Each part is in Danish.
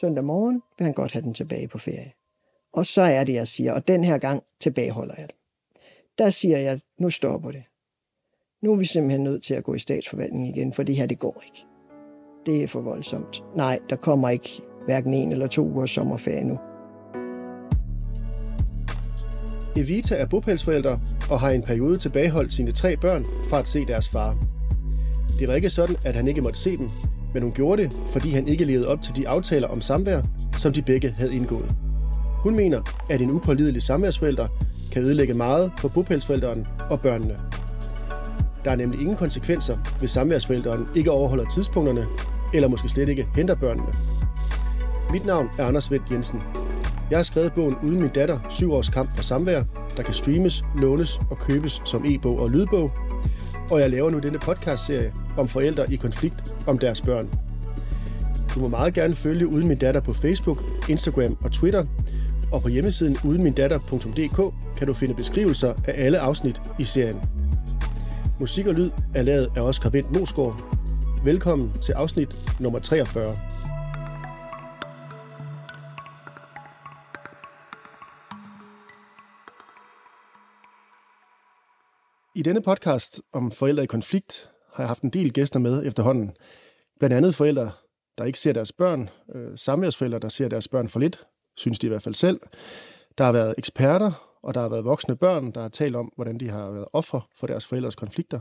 søndag morgen vil han godt have den tilbage på ferie. Og så er det, jeg siger, og den her gang tilbageholder jeg det. Der siger jeg, nu stopper det. Nu er vi simpelthen nødt til at gå i statsforvaltning igen, for det her, det går ikke. Det er for voldsomt. Nej, der kommer ikke hverken en eller to uger sommerferie nu. Evita er bopælsforældre og har i en periode tilbageholdt sine tre børn fra at se deres far. Det var ikke sådan, at han ikke måtte se dem, men hun gjorde det, fordi han ikke levede op til de aftaler om samvær, som de begge havde indgået. Hun mener, at en upålidelig samværsforælder kan ødelægge meget for bopælsforælderen og børnene. Der er nemlig ingen konsekvenser, hvis samværsforælderen ikke overholder tidspunkterne, eller måske slet ikke henter børnene. Mit navn er Anders Vendt Jensen. Jeg har skrevet bogen Uden min datter, syv års kamp for samvær, der kan streames, lånes og købes som e-bog og lydbog. Og jeg laver nu denne podcastserie om forældre i konflikt om deres børn. Du må meget gerne følge Uden min datter på Facebook, Instagram og Twitter, og på hjemmesiden udenmindatter.dk kan du finde beskrivelser af alle afsnit i serien. Musik og lyd er lavet af Oscar Vendt Mosgaard. Velkommen til afsnit nummer 43. I denne podcast om forældre i konflikt har jeg haft en del gæster med efterhånden. Blandt andet forældre, der ikke ser deres børn, øh, samværsforældre, der ser deres børn for lidt, synes de i hvert fald selv. Der har været eksperter, og der har været voksne børn, der har talt om, hvordan de har været ofre for deres forældres konflikter.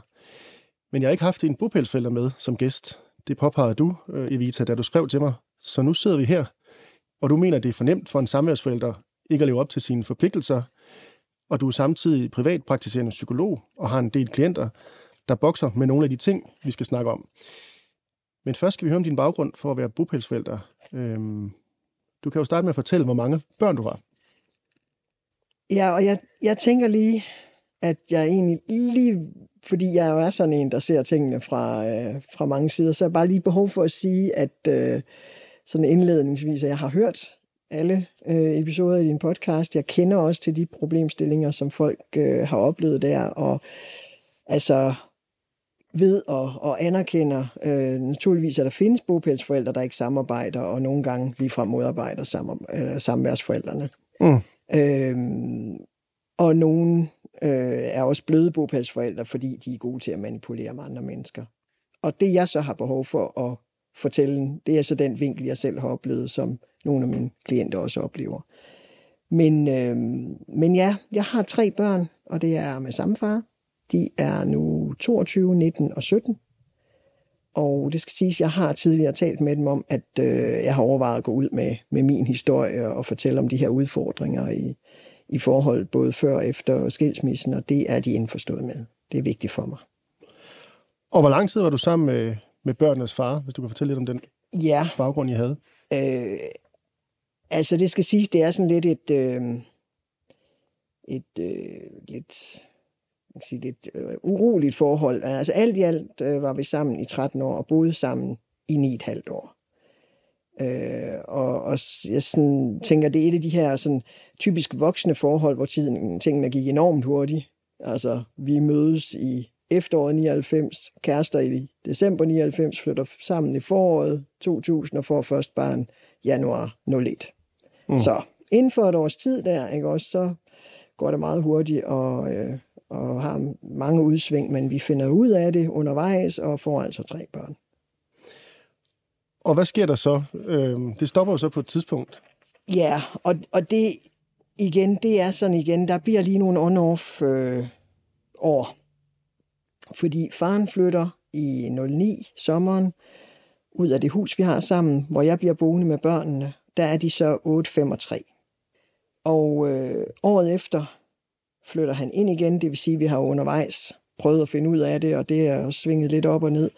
Men jeg har ikke haft en bopælsfælder med som gæst. Det påpegede du, øh, Evita, da du skrev til mig. Så nu sidder vi her, og du mener, det er fornemt for en samværsforælder ikke at leve op til sine forpligtelser, og du er samtidig privatpraktiserende psykolog og har en del klienter, der bokser med nogle af de ting, vi skal snakke om. Men først skal vi høre om din baggrund for at være bopælsforælder. Øhm, du kan jo starte med at fortælle, hvor mange børn du har. Ja, og jeg, jeg tænker lige, at jeg egentlig lige, fordi jeg jo er sådan en, der ser tingene fra, øh, fra mange sider, så er jeg bare lige behov for at sige, at øh, sådan indledningsvis, at jeg har hørt alle øh, episoder i din podcast. Jeg kender også til de problemstillinger, som folk øh, har oplevet der, og altså ved og, og anerkender øh, naturligvis, at der findes bopælsforældre, der ikke samarbejder, og nogle gange ligefrem modarbejder sammen, øh, samværsforældrene. Mm. Øh, og nogen øh, er også bløde bopælsforældre, fordi de er gode til at manipulere med andre mennesker. Og det jeg så har behov for at fortælle, det er så den vinkel, jeg selv har oplevet, som nogle af mine klienter også oplever. Men, øh, men ja, jeg har tre børn, og det er med samme far. De er nu 22, 19 og 17. Og det skal siges, at jeg har tidligere talt med dem om, at øh, jeg har overvejet at gå ud med, med min historie og fortælle om de her udfordringer i, i forhold både før og efter skilsmissen, og det er de indforstået med. Det er vigtigt for mig. Og hvor lang tid var du sammen med, med børnenes far, hvis du kan fortælle lidt om den ja. baggrund, I havde? Øh, altså, det skal siges, det er sådan lidt et, øh, et øh, lidt sige, lidt øh, uroligt forhold. Altså alt i alt øh, var vi sammen i 13 år og boede sammen i 9,5 år. Øh, og, og jeg sådan, tænker, det er et af de her sådan, typisk voksne forhold, hvor tiden, tingene gik enormt hurtigt. Altså, vi mødes i efteråret 99, kærester i december 99, flytter sammen i foråret 2000 og får først barn januar 01. Mm. Så inden for et års tid der, ikke også, så går det meget hurtigt, og, øh, og har mange udsving, men vi finder ud af det undervejs og får altså tre børn. Og hvad sker der så? Øh, det stopper jo så på et tidspunkt. Ja, og, og det igen, det er sådan igen, der bliver lige nogle on-off øh, år. Fordi faren flytter i 09 sommeren ud af det hus, vi har sammen, hvor jeg bliver boende med børnene. Der er de så 8, 5 og 3. Og øh, året efter flytter han ind igen, det vil sige, at vi har undervejs prøvet at finde ud af det, og det er svinget lidt op og ned.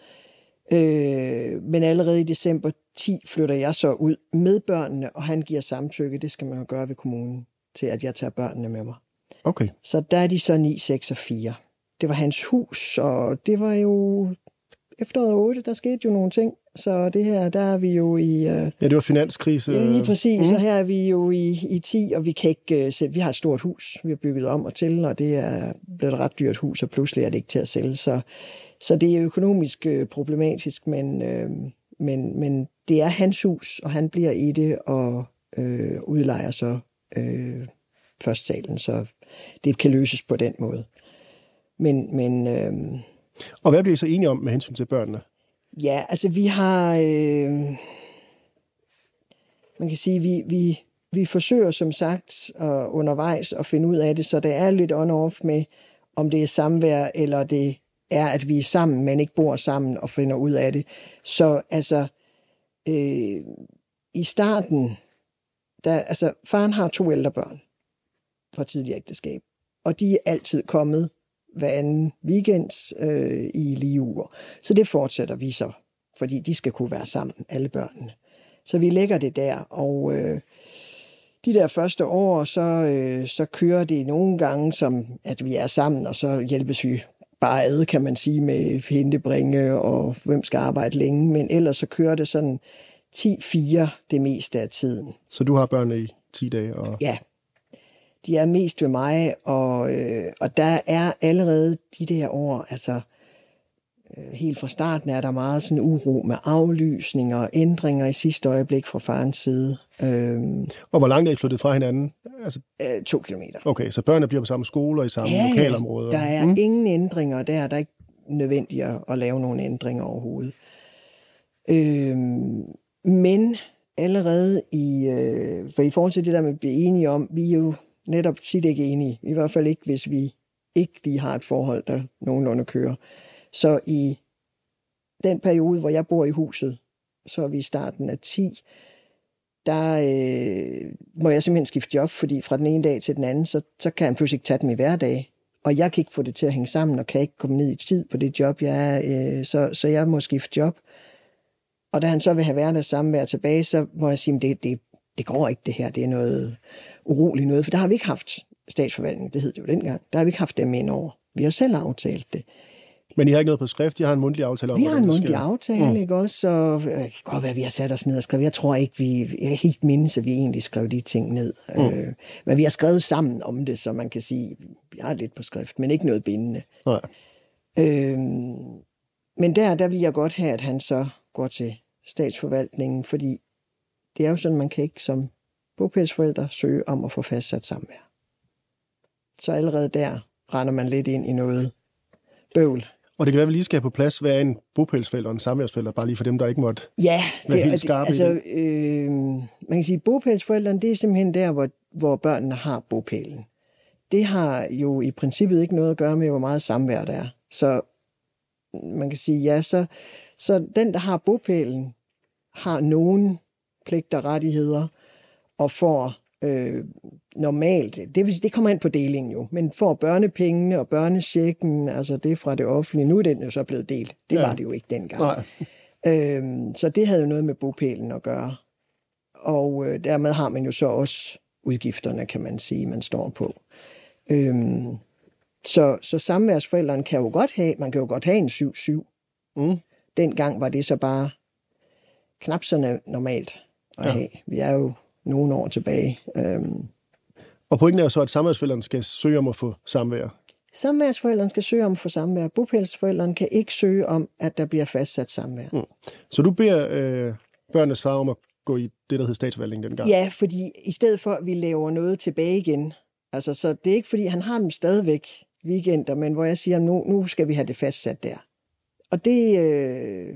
Øh, men allerede i december 10 flytter jeg så ud med børnene, og han giver samtykke, det skal man jo gøre ved kommunen, til at jeg tager børnene med mig. Okay. Så der er de så 9, 6 og 4. Det var hans hus, og det var jo efteråret 8, der skete jo nogle ting. Så det her, der er vi jo i... Uh, ja, det var finanskrise. Ja, lige præcis. Mm. Så her er vi jo i, i 10, og vi kan ikke uh, sætte... Vi har et stort hus, vi har bygget om og til, og det er blevet et ret dyrt hus, og pludselig er det ikke til at sælge. Så, så det er økonomisk uh, problematisk, men, men, men det er hans hus, og han bliver i det og øh, udlejer så øh, først salen, så det kan løses på den måde. Men, men øh, Og hvad bliver I så enige om med hensyn til børnene? Ja, altså vi har... Øh, man kan sige, vi, vi, vi forsøger som sagt at undervejs at finde ud af det, så det er lidt on-off med, om det er samvær, eller det er, at vi er sammen, men ikke bor sammen og finder ud af det. Så altså, øh, i starten, der, altså, faren har to ældre børn fra tidligere ægteskab, og de er altid kommet hver anden weekend øh, i lige uger. Så det fortsætter vi så, fordi de skal kunne være sammen, alle børnene. Så vi lægger det der, og øh, de der første år, så, øh, så kører det nogle gange, som at vi er sammen, og så hjælpes vi bare ad, kan man sige, med hentebringe og hvem skal arbejde længe. Men ellers så kører det sådan 10-4 det meste af tiden. Så du har børnene i 10 dage? Og... Ja, de er mest ved mig, og, øh, og der er allerede de der år, altså øh, helt fra starten er der meget sådan uro med aflysninger og ændringer i sidste øjeblik fra farens side. Øh, Og hvor langt er I flyttet fra hinanden? Altså, øh, to kilometer. okay, så børnene bliver på samme skole og i samme ja, lokalområder? Der er mm. ingen ændringer der. Der er ikke nødvendigt at, at lave nogle ændringer overhovedet. Øh, men allerede i, øh, for i forhold til det der med at blive enige om, vi er jo netop tit ikke enige. I hvert fald ikke, hvis vi ikke lige har et forhold, der nogenlunde kører. Så i den periode, hvor jeg bor i huset, så er vi i starten af 10, der øh, må jeg simpelthen skifte job, fordi fra den ene dag til den anden, så, så kan han pludselig ikke tage dem i hverdag. Og jeg kan ikke få det til at hænge sammen, og kan ikke komme ned i tid på det job, jeg er. Øh, så, så jeg må skifte job. Og da han så vil have hverdags samvær tilbage, så må jeg sige, at det, det, det går ikke det her, det er noget uroligt noget, for der har vi ikke haft statsforvaltning, det hed det jo dengang, der har vi ikke haft dem ind over. Vi har selv aftalt det. Men I har ikke noget på skrift, I har en mundtlig aftale om, Vi har en det mundtlig aftale, mm. ikke også? Så øh, det kan godt være, at vi har sat os ned og skrevet. Jeg tror ikke, vi... Jeg helt mindes, at vi egentlig skrev de ting ned. Mm. Øh, men vi har skrevet sammen om det, så man kan sige, vi har lidt på skrift, men ikke noget bindende. Nej. Øh, men der, der vil jeg godt have, at han så går til statsforvaltningen, fordi det er jo sådan, man kan ikke som bopælsforældre søge om at få fastsat samvær. Så allerede der render man lidt ind i noget bøvl. Og det kan være, at vi lige skal have på plads, hvad er en bopælsfælder og en samværsfælder, bare lige for dem, der ikke måtte Ja, være det, helt det, skarpe altså, det. øh, man kan sige, bopælsforældrene, det er simpelthen der, hvor, hvor børnene har bopælen. Det har jo i princippet ikke noget at gøre med, hvor meget samvær der er. Så man kan sige, ja, så, så den, der har bopælen, har nogen pligter og rettigheder, og får øh, normalt, det, vil, det kommer ind på delingen jo, men får børnepengene og børnechecken, altså det fra det offentlige, nu er den jo så blevet delt. Det Ja. var det jo ikke dengang. Nej. Øhm, så det havde jo noget med bopælen at gøre. Og øh, dermed har man jo så også udgifterne, kan man sige, man står på. Øhm, så, så samværsforældrene kan jo godt have, man kan jo godt have en 7-7. Mm. Dengang var det så bare knap så normalt at ja. have. Vi er jo nogle år tilbage. Øhm, Og pointen er jo så, at samværsfælderen skal søge om at få samvær. samværsforældrene skal søge om at få samvær. Bopælsforældrene kan ikke søge om, at der bliver fastsat samvær. Mm. Så du beder øh, børnenes far om at gå i det, der hed statsforvaltningen dengang? Ja, fordi i stedet for, at vi laver noget tilbage igen, altså så det er ikke, fordi han har dem stadigvæk weekender, men hvor jeg siger, nu, nu skal vi have det fastsat der. Og det, øh,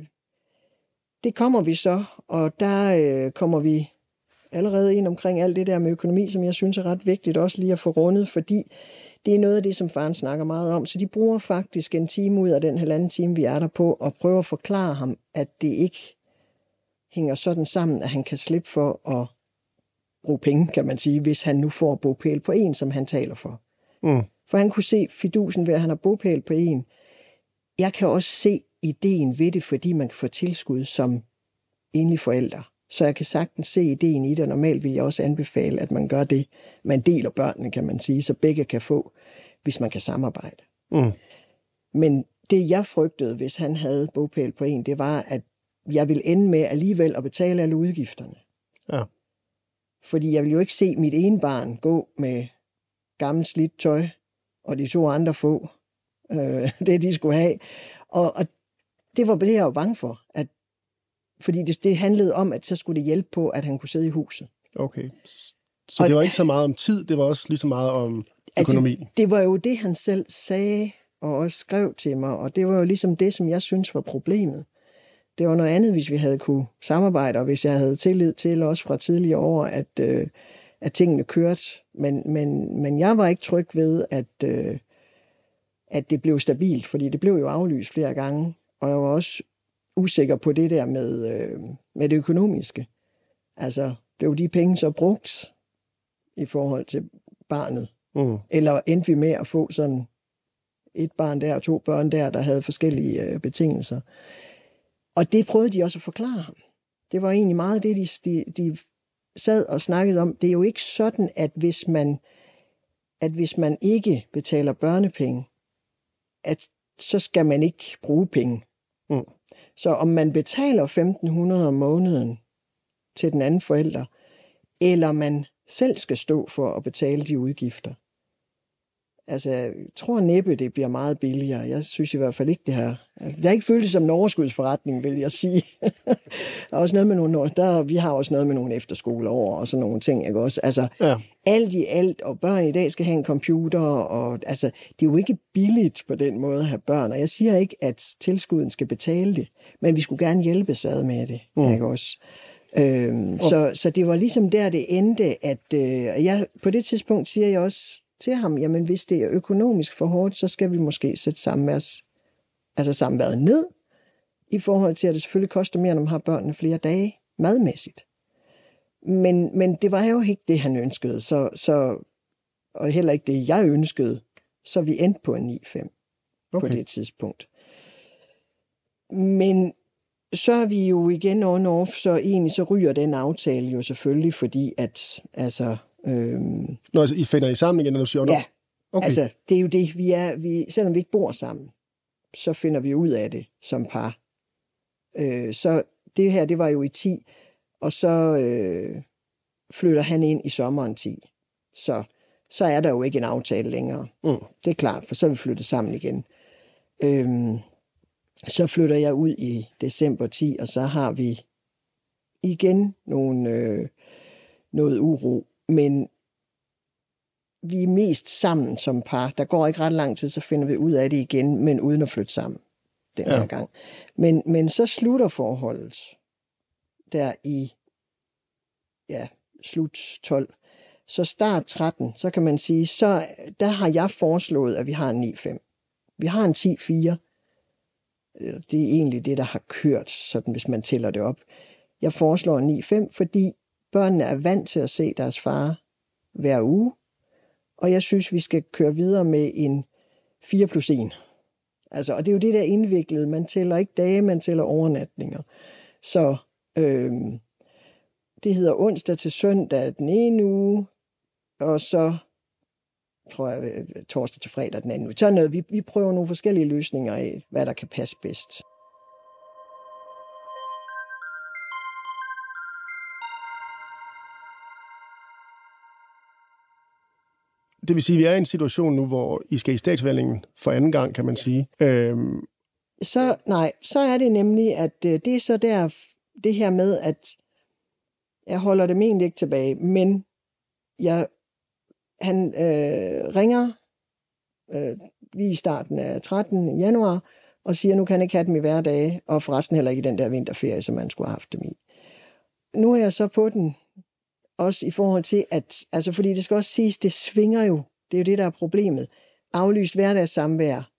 det kommer vi så, og der øh, kommer vi allerede ind omkring alt det der med økonomi, som jeg synes er ret vigtigt også lige at få rundet, fordi det er noget af det, som faren snakker meget om. Så de bruger faktisk en time ud af den halvanden time, vi er der på, og prøver at forklare ham, at det ikke hænger sådan sammen, at han kan slippe for at bruge penge, kan man sige, hvis han nu får bopæl på en, som han taler for. Mm. For han kunne se fidusen ved, at han har bopæl på en. Jeg kan også se ideen ved det, fordi man kan få tilskud som enlig forælder. Så jeg kan sagtens se ideen i det, og normalt vil jeg også anbefale, at man gør det. Man deler børnene, kan man sige, så begge kan få, hvis man kan samarbejde. Mm. Men det, jeg frygtede, hvis han havde bopæl på en, det var, at jeg ville ende med alligevel at betale alle udgifterne. Ja. Fordi jeg ville jo ikke se mit ene barn gå med gammelt slidt tøj, og de to andre få øh, det, de skulle have. Og, og det var det, jeg var bange for. At Fordi det, det handlede om, at så skulle det hjælpe på, at han kunne sidde i huset. Okay. Så det var ikke så meget om tid, det var også lige så meget om økonomi? Altså, det var jo det, han selv sagde og også skrev til mig, og det var jo ligesom det, som jeg synes var problemet. Det var noget andet, hvis vi havde kunne samarbejde, og hvis jeg havde tillid til, også fra tidligere år, at, øh, at tingene kørte. Men, men, men jeg var ikke tryg ved, at, øh, at det blev stabilt, fordi det blev jo aflyst flere gange, og jeg var også usikker på det der med, øh, med det økonomiske. Altså, blev de penge så brugt i forhold til barnet? Mm. Eller endte vi med at få sådan et barn der og to børn der, der havde forskellige øh, betingelser? Og det prøvede de også at forklare ham. Det var egentlig meget det, de, de, de sad og snakkede om. Det er jo ikke sådan, at hvis man, at hvis man ikke betaler børnepenge, at så skal man ikke bruge penge. Mm. Så om man betaler 1.500 om måneden til den anden forælder, eller man selv skal stå for at betale de udgifter, Altså, jeg tror næppe, det bliver meget billigere. Jeg synes i hvert fald ikke, det her... Det har ikke følt som en overskudsforretning, vil jeg sige. der er også noget med nogle... Der, vi har også noget med nogle efterskoleår og sådan nogle ting, ikke også? Altså, ja. alt i alt, og børn i dag skal have en computer, og altså, det er jo ikke billigt på den måde at have børn, og jeg siger ikke, at tilskuden skal betale det, men vi skulle gerne hjælpe sad med det, mm. ikke også? Øhm, så, så det var ligesom der, det endte, at øh, jeg, på det tidspunkt siger jeg også, til ham, jamen hvis det er økonomisk for hårdt, så skal vi måske sætte samværs, altså samværet ned, i forhold til, at det selvfølgelig koster mere, når man har børnene flere dage, madmæssigt. Men, men det var jo ikke det, han ønskede, så, så, og heller ikke det, jeg ønskede, så vi endte på en 9-5 okay. på det tidspunkt. Men så er vi jo igen on off, så egentlig så ryger den aftale jo selvfølgelig, fordi at altså, Øhm, Når altså, I finder I sammen igen, når du siger Ja, okay. altså det er jo det, vi er, vi, selvom vi ikke bor sammen, så finder vi ud af det som par. Øh, så det her, det var jo i 10, og så øh, flytter han ind i sommeren 10. Så, så er der jo ikke en aftale længere. Mm. Det er klart, for så er vi flyttet sammen igen. Øhm, så flytter jeg ud i december 10, og så har vi igen nogle, øh, noget uro men vi er mest sammen som par. Der går ikke ret lang tid, så finder vi ud af det igen, men uden at flytte sammen den her ja. gang. Men, men så slutter forholdet der i ja, slut 12. Så start 13, så kan man sige, så der har jeg foreslået, at vi har en 9-5. Vi har en 10-4. Det er egentlig det, der har kørt, sådan hvis man tæller det op. Jeg foreslår en 9-5, fordi Børnene er vant til at se deres far hver uge, og jeg synes, vi skal køre videre med en 4 plus 1. Altså, og det er jo det, der indviklede. indviklet. Man tæller ikke dage, man tæller overnatninger. Så øh, det hedder onsdag til søndag den ene uge, og så tror jeg øh, torsdag til fredag den anden uge. Så noget, vi, vi prøver nogle forskellige løsninger af, hvad der kan passe bedst. Det vil sige, at vi er i en situation nu, hvor I skal i statsvalgningen for anden gang, kan man sige. Øhm. Så nej, så er det nemlig, at øh, det er så der, det her med, at jeg holder det egentlig ikke tilbage, men jeg, han øh, ringer øh, lige i starten af 13. januar, og siger, nu kan han ikke have dem i hver dag, og forresten heller ikke i den der vinterferie, som man skulle have haft dem i. Nu er jeg så på den også i forhold til, at, altså fordi det skal også siges, det svinger jo. Det er jo det, der er problemet. Aflyst hverdagssamvær.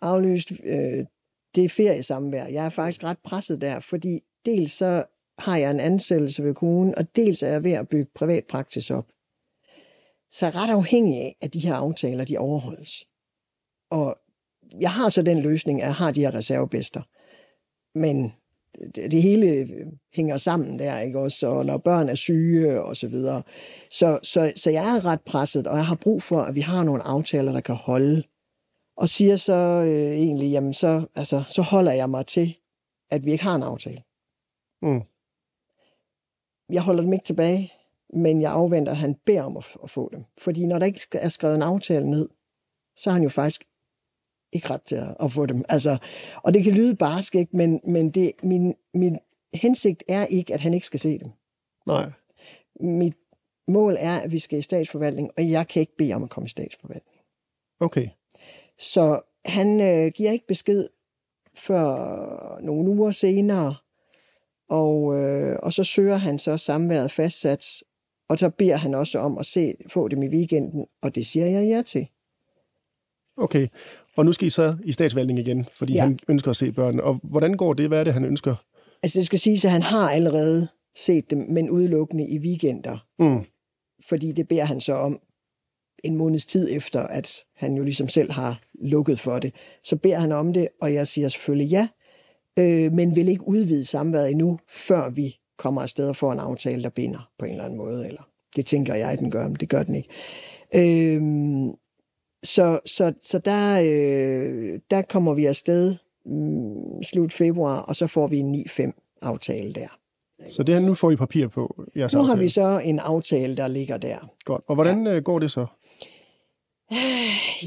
Aflyst øh, det feriesamvær. Jeg er faktisk ret presset der, fordi dels så har jeg en ansættelse ved kommunen, og dels er jeg ved at bygge privat praksis op. Så jeg er ret afhængig af, at de her aftaler, de overholdes. Og jeg har så den løsning, at jeg har de her reservebester. Men det, det hele hænger sammen der, ikke også? Og når børn er syge og så videre. Så, så, så jeg er ret presset, og jeg har brug for, at vi har nogle aftaler, der kan holde. Og siger så øh, egentlig, jamen så, altså, så holder jeg mig til, at vi ikke har en aftale. Mm. Jeg holder dem ikke tilbage, men jeg afventer, at han beder om at, at få dem. Fordi når der ikke er skrevet en aftale ned, så har han jo faktisk ikke ret til at, at få dem. Altså, og det kan lyde barsk, ikke? Men, men det, min, min hensigt er ikke, at han ikke skal se dem. Nej. Mit mål er, at vi skal i statsforvaltning, og jeg kan ikke bede om at komme i statsforvaltning. Okay. Så han øh, giver ikke besked før nogle uger senere, og, øh, og så søger han så samværet fastsat, og så beder han også om at se, få dem i weekenden, og det siger jeg ja til. Okay. Og nu skal I så i statsvalgning igen, fordi ja. Han ønsker at se børnene. Og hvordan går det? Hvad er det, han ønsker? Altså det skal siges, at han har allerede set dem, men udelukkende i weekender, Mm. fordi det beder han så om en måneds tid efter, at han jo ligesom selv har lukket for det. Så beder han om det, og jeg siger selvfølgelig ja, øh, men vil ikke udvide samværet endnu, før vi kommer afsted og får en aftale, der binder på en eller anden måde. Eller det tænker jeg, den gør, men det gør den ikke. Øh, så, så, så der, øh, der kommer vi afsted mm, slut februar, og så får vi en 9-5 aftale der. Så det her, nu får I papir på jeres Nu har aftale. vi så en aftale, der ligger der. Godt. Og hvordan ja. går det så?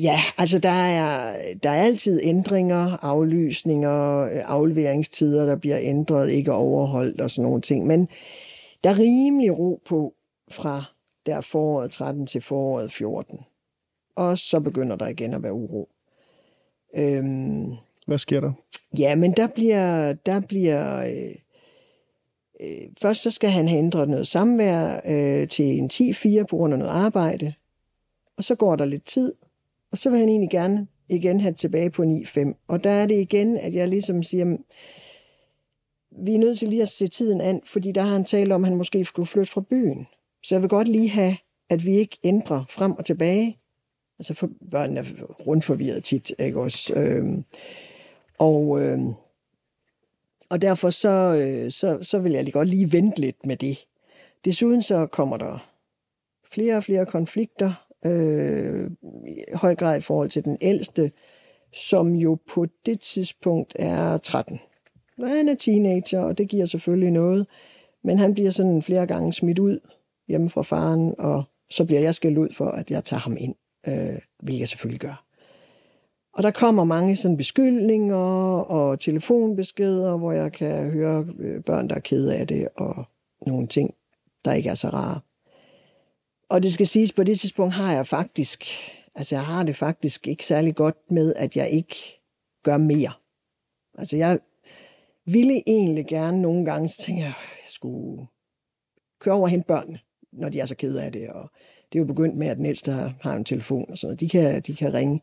Ja, altså der er, der er altid ændringer, aflysninger, øh, afleveringstider, der bliver ændret, ikke overholdt og sådan nogle ting. Men der er rimelig ro på fra der foråret 13 til foråret 14. Og så begynder der igen at være uro. Øhm, Hvad sker der? Ja, men der bliver, der bliver øh, øh, først så skal han have ændret noget samvær øh, til en 10-4 på grund af noget arbejde, og så går der lidt tid, og så vil han egentlig gerne igen have tilbage på 9-5. Og der er det igen, at jeg ligesom siger, "Men vi er nødt til lige at se tiden an, fordi der har han talt om, at han måske skulle flytte fra byen. Så jeg vil godt lige have, at vi ikke ændrer frem og tilbage. Altså for børnene er rundt forvirret tit, ikke også? Øhm, og, øh, og derfor så, øh, så, så vil jeg lige godt lige vente lidt med det. Desuden så kommer der flere og flere konflikter, øh, i høj grad i forhold til den ældste, som jo på det tidspunkt er 13. Og han er teenager, og det giver selvfølgelig noget, men han bliver sådan flere gange smidt ud hjemme fra faren, og så bliver jeg skældt ud for, at jeg tager ham ind, øh, hvilket jeg selvfølgelig gør. Og der kommer mange sådan beskyldninger og telefonbeskeder, hvor jeg kan høre øh, børn, der er kede af det, og nogle ting, der ikke er så rare. Og det skal siges, på det tidspunkt har jeg faktisk, altså jeg har det faktisk ikke særlig godt med, at jeg ikke gør mere. Altså jeg ville egentlig gerne nogle gange, så tænker jeg, jeg skulle køre over og hente børnene, når de er så kede af det. Og det er jo begyndt med, at den ældste har, har en telefon og sådan noget. De kan, de kan ringe.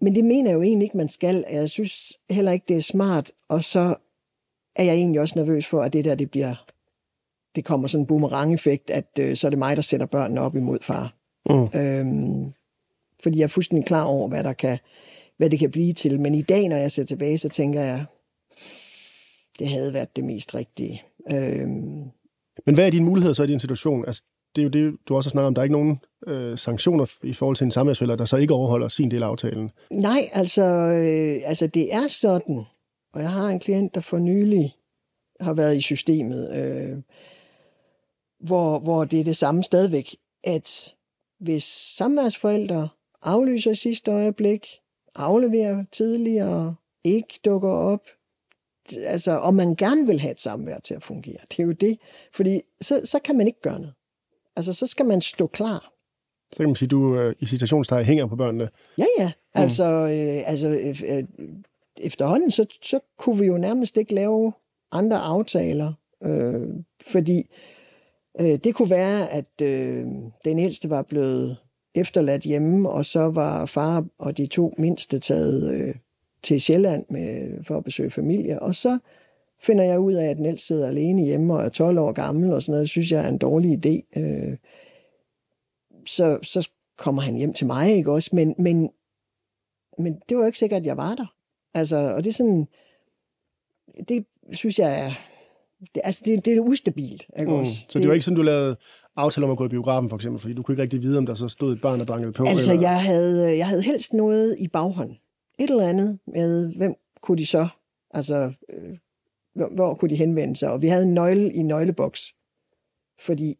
Men det mener jeg jo egentlig ikke, man skal. Jeg synes heller ikke, det er smart. Og så er jeg egentlig også nervøs for, at det der, det bliver, det kommer sådan en boomerang-effekt, at øh, så er det mig, der sætter børnene op imod far. Mm. Øhm, fordi jeg er fuldstændig klar over, hvad, der kan, hvad det kan blive til. Men i dag, når jeg ser tilbage, så tænker jeg, det havde været det mest rigtige. Øhm, Men hvad er dine muligheder så i din situation? Altså, det er jo det, du også har snakket om. Der er ikke nogen øh, sanktioner i forhold til en samværsfælder, der så ikke overholder sin del af aftalen. Nej, altså, øh, altså det er sådan, og jeg har en klient, der for nylig har været i systemet, øh, hvor, hvor det er det samme stadigvæk, at hvis samværsforældre aflyser sidste øjeblik, afleverer tidligere, ikke dukker op, altså, og man gerne vil have et samvær til at fungere, det er jo det, fordi så, så kan man ikke gøre noget. Altså, så skal man stå klar. Så kan man sige, at du øh, i citationstegn hænger på børnene. Ja, ja. Altså, øh, altså øh, øh, efterhånden, så, så kunne vi jo nærmest ikke lave andre aftaler, øh, fordi øh, det kunne være, at øh, den ældste var blevet efterladt hjemme, og så var far og de to mindste taget øh, til Sjælland med, for at besøge familie, og så finder jeg ud af, at den ældste sidder alene hjemme og er 12 år gammel og sådan noget, synes jeg er en dårlig idé. Øh, så, så kommer han hjem til mig, ikke også? Men, men, men det var jo ikke sikkert, at jeg var der. Altså, og det er sådan, det synes jeg er, det, altså det, det er ustabilt, ikke Mm. også? Så det var ikke sådan, du lavede aftale om at gå i biografen, for eksempel, fordi du kunne ikke rigtig vide, om der så stod et barn, der bankede på. Altså, eller... jeg havde, jeg havde helst noget i baghånd. Et eller andet med, hvem kunne de så, altså, øh, hvor, hvor kunne de henvende sig? Og vi havde en nøgle i nøgleboks, fordi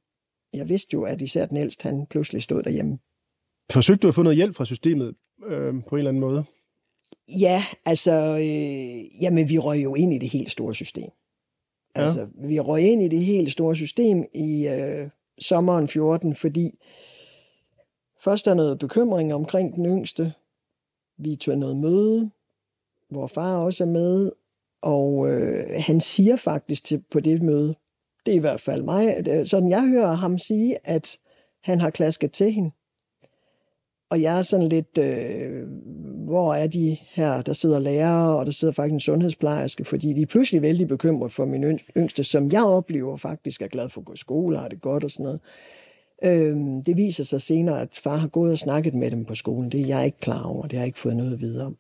jeg vidste jo, at især den ældste, han pludselig stod derhjemme. Forsøgte du at få noget hjælp fra systemet øh, på en eller anden måde? Ja, altså, øh, jamen vi røg jo ind i det helt store system. Ja. Altså, vi røg ind i det helt store system i øh, sommeren 14, fordi først er noget bekymring omkring den yngste. Vi tog noget møde, hvor far også er med, og øh, han siger faktisk til, på det møde, det er i hvert fald mig, øh, sådan jeg hører ham sige, at han har klasket til hende. Og jeg er sådan lidt, øh, hvor er de her, der sidder lærere, og der sidder faktisk en sundhedsplejerske, fordi de er pludselig vældig bekymret for min yngste, som jeg oplever faktisk er glad for at gå i skole, har det godt og sådan noget. Øh, det viser sig senere, at far har gået og snakket med dem på skolen. Det er jeg ikke klar over, det har jeg ikke fået noget videre om.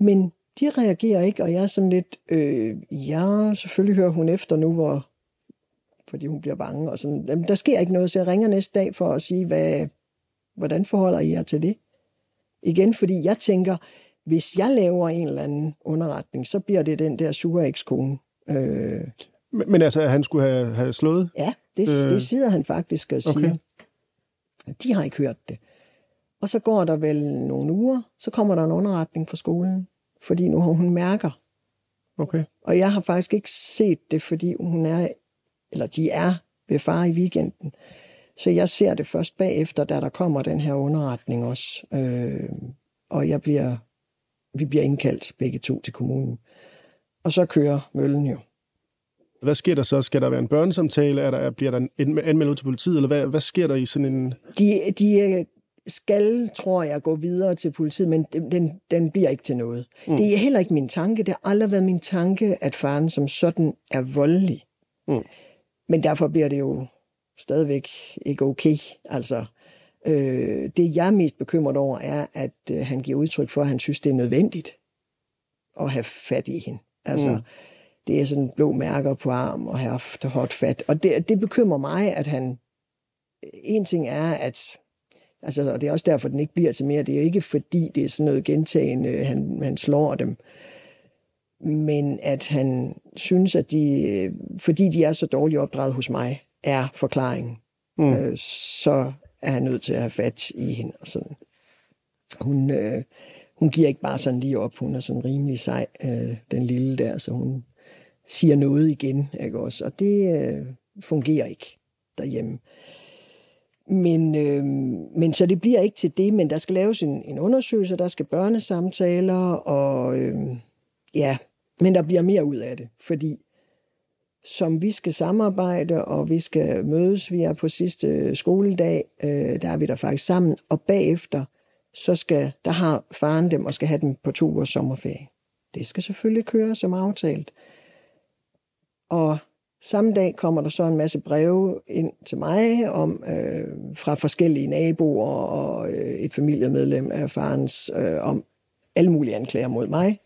Men de reagerer ikke, og jeg er sådan lidt, øh, ja, selvfølgelig hører hun efter nu, hvor, fordi hun bliver bange. Og sådan. Jamen, der sker ikke noget, så jeg ringer næste dag for at sige, hvad, hvordan forholder I jer til det? Igen, fordi jeg tænker, hvis jeg laver en eller anden underretning, så bliver det den der sure ekskone. Øh, men, men altså, at han skulle have, have slået? Ja, det, øh, det sidder han faktisk og siger. Okay. De har ikke hørt det. Og så går der vel nogle uger, så kommer der en underretning fra skolen, fordi nu har hun mærker. Okay. Og jeg har faktisk ikke set det, fordi hun er, eller de er ved far i weekenden. Så jeg ser det først bagefter, da der kommer den her underretning også. Øh, og jeg bliver, vi bliver indkaldt begge to til kommunen. Og så kører møllen jo. Hvad sker der så? Skal der være en børnesamtale? Er der, bliver der en anmeldelse til politiet? Eller hvad, hvad sker der i sådan en... De, de skal, tror jeg, gå videre til politiet, men den, den bliver ikke til noget. Mm. Det er heller ikke min tanke. Det har aldrig været min tanke, at faren som sådan er voldelig. Mm. Men derfor bliver det jo stadigvæk ikke okay. Altså, øh, det jeg er mest bekymret over, er, at øh, han giver udtryk for, at han synes, det er nødvendigt at have fat i hende. Altså, mm. det er sådan blå mærker på arm og have haft hot fat. Og det, det bekymrer mig, at han... En ting er, at Altså, og det er også derfor, den ikke bliver til mere. Det er jo ikke fordi, det er sådan noget gentagende, han, han slår dem. Men at han synes, at de, fordi de er så dårligt opdraget hos mig, er forklaringen. Mm. Øh, så er han nødt til at have fat i hende. Og sådan. Hun, øh, hun giver ikke bare sådan lige op. Hun er sådan rimelig sej, øh, den lille der, så hun siger noget igen. Ikke også? Og det øh, fungerer ikke derhjemme. Men, øh, men så det bliver ikke til det, men der skal laves en, en undersøgelse, der skal børnesamtaler, og øh, ja, men der bliver mere ud af det, fordi som vi skal samarbejde, og vi skal mødes, vi er på sidste øh, skoledag, øh, der er vi der faktisk sammen, og bagefter, så skal, der har faren dem og skal have dem på to ugers sommerferie. Det skal selvfølgelig køre som aftalt. Og Samme dag kommer der så en masse breve ind til mig om øh, fra forskellige naboer og øh, et familiemedlem af farens øh, om alle mulige anklager mod mig.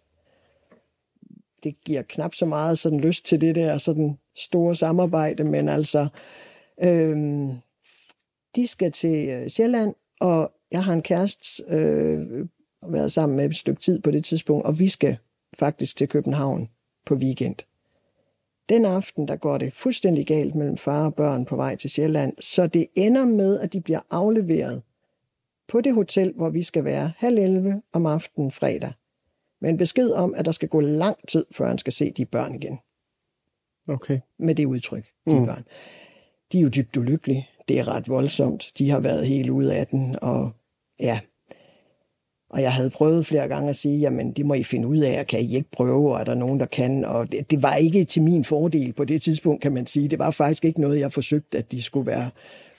Det giver knap så meget sådan lyst til det der sådan store samarbejde, men altså øh, de skal til øh, Sjælland, og jeg har en kæreste øh, været sammen med et stykke tid på det tidspunkt, og vi skal faktisk til København på weekend. Den aften, der går det fuldstændig galt mellem far og børn på vej til Sjælland, så det ender med, at de bliver afleveret på det hotel, hvor vi skal være halv 11 om aftenen fredag. Med en besked om, at der skal gå lang tid, før han skal se de børn igen. Okay. Med det udtryk, de mm. børn. De er jo dybt ulykkelige. Det er ret voldsomt. De har været helt ude af den, og ja, og jeg havde prøvet flere gange at sige, jamen det må I finde ud af, og kan I ikke prøve, og er der nogen, der kan? Og det, det var ikke til min fordel på det tidspunkt, kan man sige. Det var faktisk ikke noget, jeg forsøgte, at de skulle være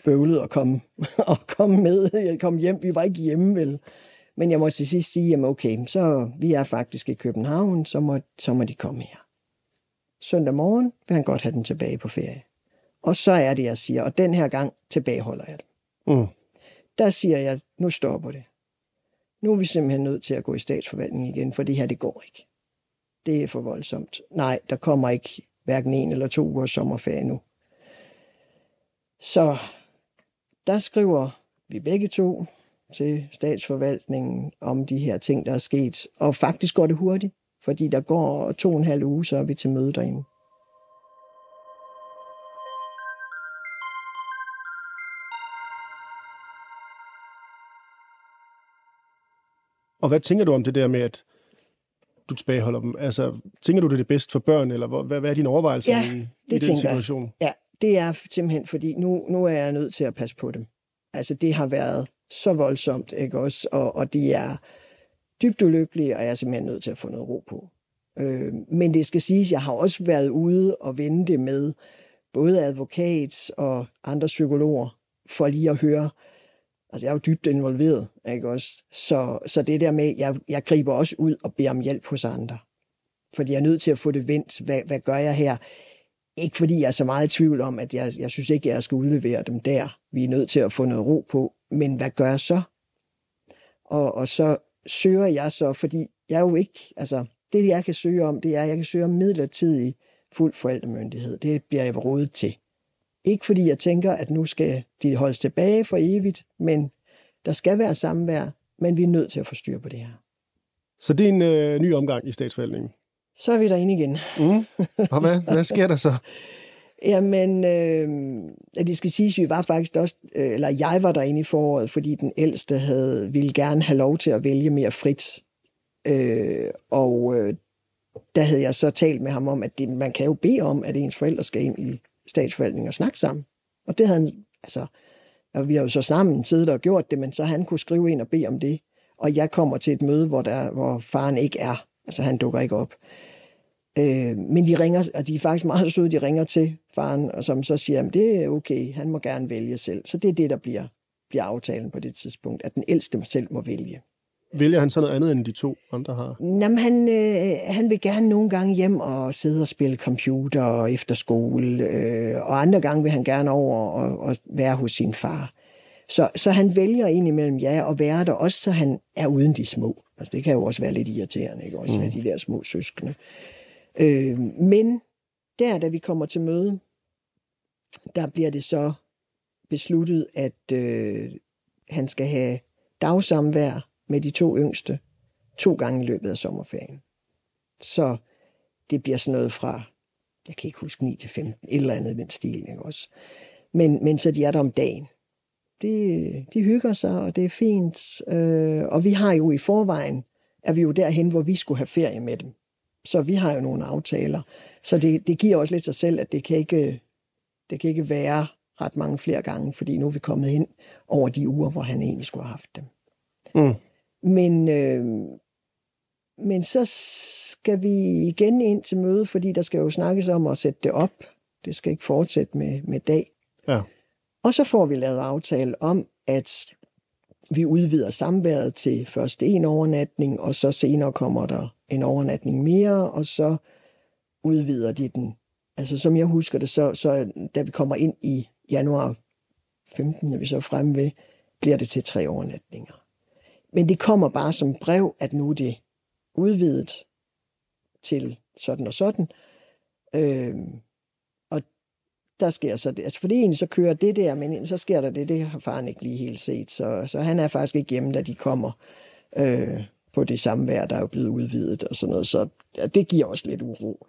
bøvlet og komme, og komme med. Jeg kom hjem, vi var ikke hjemme, vel? Men jeg må til sidst sige, jamen okay, så vi er faktisk i København, så må, så må de komme her. Søndag morgen vil han godt have den tilbage på ferie. Og så er det, jeg siger, og den her gang tilbageholder jeg det. Mm. Der siger jeg, nu stopper det nu er vi simpelthen nødt til at gå i statsforvaltning igen, for det her, det går ikke. Det er for voldsomt. Nej, der kommer ikke hverken en eller to uger sommerferie nu. Så der skriver vi begge to til statsforvaltningen om de her ting, der er sket. Og faktisk går det hurtigt, fordi der går to og en halv uge, så er vi til møde derinde. Og hvad tænker du om det der med, at du tilbageholder dem? Altså, tænker du, det er det bedste for børn, eller hvad, hvad er dine overvejelser? Ja, i den situation? Ja, det er simpelthen, fordi nu, nu er jeg nødt til at passe på dem. Altså, det har været så voldsomt, ikke også? Og, og de er dybt ulykkelige, og jeg er simpelthen nødt til at få noget ro på. Øh, men det skal siges, jeg har også været ude og vente med både advokat og andre psykologer, for lige at høre, altså jeg er jo dybt involveret, ikke også? Så, så det der med, jeg, jeg griber også ud og beder om hjælp hos andre. Fordi jeg er nødt til at få det vendt. Hvad, hvad gør jeg her? Ikke fordi jeg er så meget i tvivl om, at jeg, jeg synes ikke, jeg skal udlevere dem der. Vi er nødt til at få noget ro på. Men hvad gør jeg så? Og, og så søger jeg så, fordi jeg er jo ikke, altså det jeg kan søge om, det er, at jeg kan søge om midlertidig fuld forældremyndighed. Det bliver jeg rådet til. Ikke fordi jeg tænker, at nu skal de holdes tilbage for evigt, men der skal være samvær, men vi er nødt til at få styr på det her. Så det er en øh, ny omgang i statsforvaltningen? Så er vi derinde igen. Mm. Og hvad, hvad sker der så? Jamen, øh, det skal siges, vi var faktisk også, øh, eller jeg var derinde i foråret, fordi den ældste havde, ville gerne have lov til at vælge mere frit. Øh, og øh, der havde jeg så talt med ham om, at det, man kan jo bede om, at ens forældre skal ind i statsforvaltningen og snakke sammen. Og det havde han, altså, og vi har jo så sammen siddet og gjort det, men så han kunne skrive ind og bede om det. Og jeg kommer til et møde, hvor, der, hvor faren ikke er. Altså han dukker ikke op. Øh, men de ringer, og de er faktisk meget søde, de ringer til faren, og som så siger, at det er okay, han må gerne vælge selv. Så det er det, der bliver, bliver aftalen på det tidspunkt, at den ældste selv må vælge. Vælger han så noget andet, end de to andre har? Jamen, han, øh, han vil gerne nogle gange hjem og sidde og spille computer efter skole, øh, og andre gange vil han gerne over og, og være hos sin far. Så, så han vælger indimellem ja at være der, også så han er uden de små. Altså det kan jo også være lidt irriterende, ikke? Også mm. med de der små søskende. Øh, men der, da vi kommer til møde, der bliver det så besluttet, at øh, han skal have dagsamvær med de to yngste to gange i løbet af sommerferien. Så det bliver sådan noget fra, jeg kan ikke huske 9 til 15, et eller andet den stil, ikke også? Men, men så de er der om dagen. De, de hygger sig, og det er fint. Øh, og vi har jo i forvejen, er vi jo derhen, hvor vi skulle have ferie med dem. Så vi har jo nogle aftaler. Så det, det giver også lidt sig selv, at det kan ikke, det kan ikke være ret mange flere gange, fordi nu er vi kommet ind over de uger, hvor han egentlig skulle have haft dem. Mm. Men, øh, men så skal vi igen ind til møde, fordi der skal jo snakkes om at sætte det op. Det skal ikke fortsætte med, med dag. Ja. Og så får vi lavet aftale om, at vi udvider samværet til først en overnatning, og så senere kommer der en overnatning mere, og så udvider de den. Altså som jeg husker det, så, så da vi kommer ind i januar 15, er vi så fremme ved, bliver det til tre overnatninger. Men det kommer bare som brev, at nu er det udvidet til sådan og sådan. Øhm, og der sker så det. Altså for det ene, så kører det der, men så sker der det. Det har faren ikke lige helt set. Så, så han er faktisk ikke hjemme, da de kommer øh, på det samme vejr, der er jo blevet udvidet og sådan noget. Så ja, det giver også lidt uro.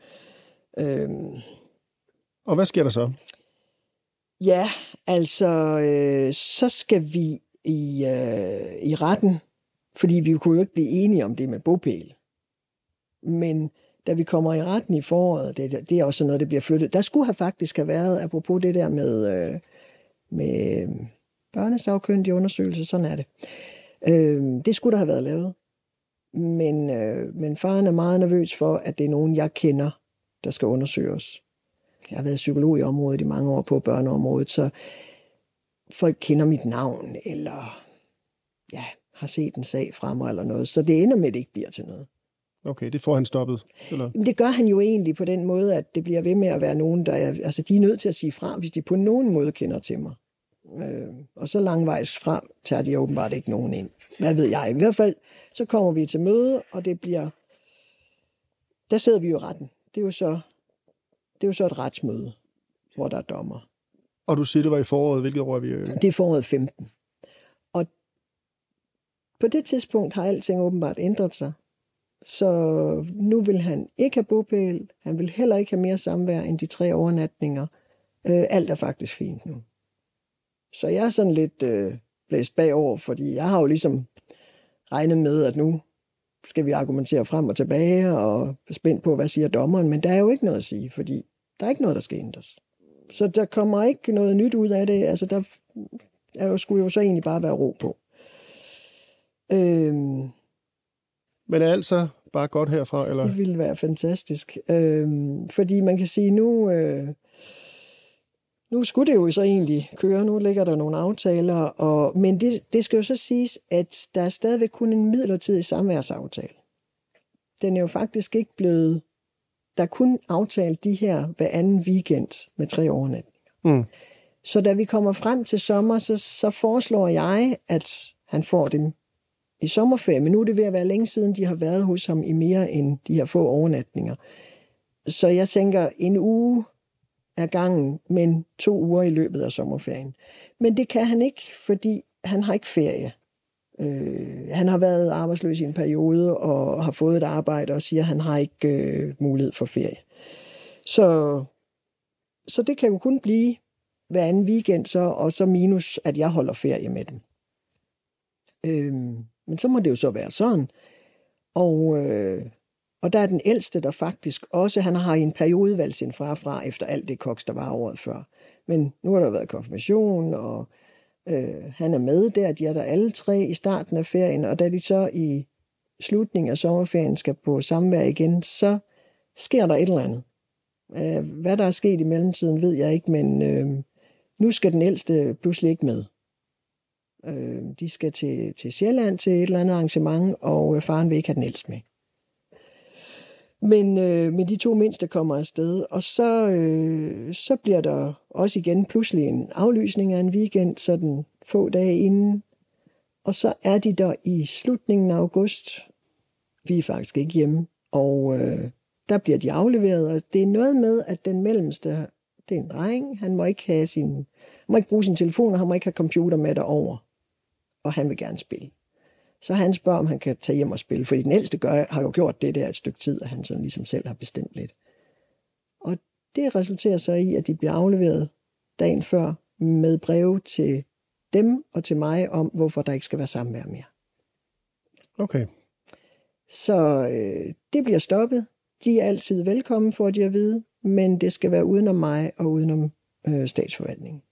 Øhm, og hvad sker der så? Ja, altså, øh, så skal vi i, øh, i retten fordi vi kunne jo ikke blive enige om det med bopæl. Men da vi kommer i retten i foråret, det, det er også noget, der bliver flyttet. Der skulle have faktisk have været, apropos det der med, øh, med øh, undersøgelser, sådan er det. Øh, det skulle der have været lavet. Men, øh, men faren er meget nervøs for, at det er nogen, jeg kender, der skal undersøges. Jeg har været psykolog i området i mange år på børneområdet, så folk kender mit navn, eller ja, har set en sag frem eller noget. Så det ender med, at det ikke bliver til noget. Okay, det får han stoppet? Eller? Det gør han jo egentlig på den måde, at det bliver ved med at være nogen, der er, altså de er nødt til at sige fra, hvis de på nogen måde kender til mig. Øh, og så langvejs fra tager de åbenbart ikke nogen ind. Hvad ved jeg? I hvert fald, så kommer vi til møde, og det bliver, der sidder vi jo retten. Det er jo så, det er jo så et retsmøde, hvor der er dommer. Og du siger, det var i foråret. Hvilket år er vi? Det er foråret 15. På det tidspunkt har alting åbenbart ændret sig. Så nu vil han ikke have bopæl. Han vil heller ikke have mere samvær end de tre overnatninger. Øh, alt er faktisk fint nu. Så jeg er sådan lidt øh, blæst bagover, fordi jeg har jo ligesom regnet med, at nu skal vi argumentere frem og tilbage, og er spændt på, hvad siger dommeren, men der er jo ikke noget at sige, fordi der Der er ikke noget, der skal ændres. Så der kommer ikke noget nyt ud af det. Altså, der er jo, skulle jo så egentlig bare være ro på. Øhm, Men er alt så bare godt herfra? Eller? det ville være fantastisk. Øhm, fordi man kan sige, nu, øh, nu skulle det jo så egentlig køre. Nu ligger der nogle aftaler. Og, men det, det skal jo så siges, at der er stadigvæk kun en midlertidig samværsaftale. Den er jo faktisk ikke blevet... Der er kun aftalt de her hver anden weekend med tre overnatninger. Mm. Så da vi kommer frem til sommer, så, så foreslår jeg, at han får dem i sommerferie. Men nu er det ved at være længe siden, de har været hos ham i mere end de her få overnatninger. Så jeg tænker, en uge er gangen, men to uger i løbet af sommerferien. Men det kan han ikke, fordi han har ikke ferie. Øh, han har været arbejdsløs i en periode og har fået et arbejde og siger, at han har ikke øh, mulighed for ferie. Så, så det kan jo kun blive hver anden weekend, så, og så minus, at jeg holder ferie med dem. Øhm, men så må det jo så være sådan. Og, øh, og der er den ældste, der faktisk også, han har i en periode valgt sin far fra, efter alt det koks, der var året før. Men nu har der været konfirmation, og øh, han er med der, de er der alle tre i starten af ferien, og da de så i slutningen af sommerferien skal på samvær igen, så sker der et eller andet. Øh, hvad der er sket i mellemtiden, ved jeg ikke, men øh, nu skal den ældste pludselig ikke med. Øh, de skal til, til Sjælland til et eller andet arrangement, og øh, faren vil ikke have den ældste med. Men, øh, men de to mindste kommer afsted, og så, øh, så bliver der også igen pludselig en aflysning af en weekend, sådan få dage inden. Og så er de der i slutningen af august. Vi er faktisk ikke hjemme, og øh, der bliver de afleveret, og det er noget med, at den mellemste, det er en dreng, han må ikke have sin, han må ikke bruge sin telefon, og han må ikke have computer med derover. Og han vil gerne spille. Så han spørger, om han kan tage hjem og spille, fordi den ældste gør, har jo gjort det der et stykke tid, at han sådan ligesom selv har bestemt lidt. Og det resulterer så i, at de bliver afleveret dagen før med breve til dem og til mig om, hvorfor der ikke skal være samvær mere. Okay. Så øh, det bliver stoppet. De er altid velkommen, for de at vide, men det skal være udenom mig og udenom øh, statsforvaltningen.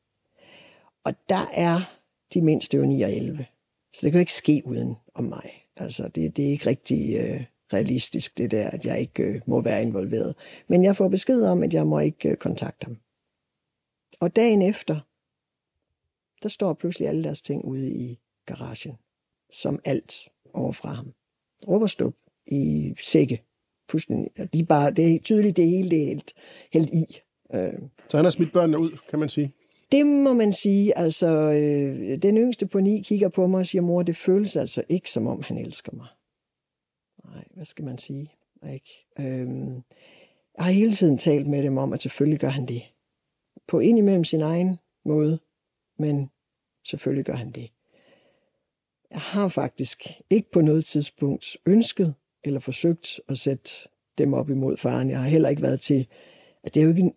Og der er de mindste jo 9 og 11. Så det kan jo ikke ske uden om mig. Altså, det, det er ikke rigtig øh, realistisk, det der, at jeg ikke øh, må være involveret. Men jeg får besked om, at jeg må ikke øh, kontakte ham. Og dagen efter, der står pludselig alle deres ting ude i garagen, som alt overfra ham. Råberstup i sække. Fuldstændig. De er bare, det er tydeligt, det hele det er helt, helt i. Øh, Så han har smidt børnene ud, kan man sige det må man sige. Altså, øh, den yngste på ni kigger på mig og siger, mor, det føles altså ikke, som om han elsker mig. Nej, hvad skal man sige? Ikke? Øhm, jeg har hele tiden talt med dem om, at selvfølgelig gør han det. På indimellem sin egen måde, men selvfølgelig gør han det. Jeg har faktisk ikke på noget tidspunkt ønsket eller forsøgt at sætte dem op imod faren. Jeg har heller ikke været til... At det er jo ikke,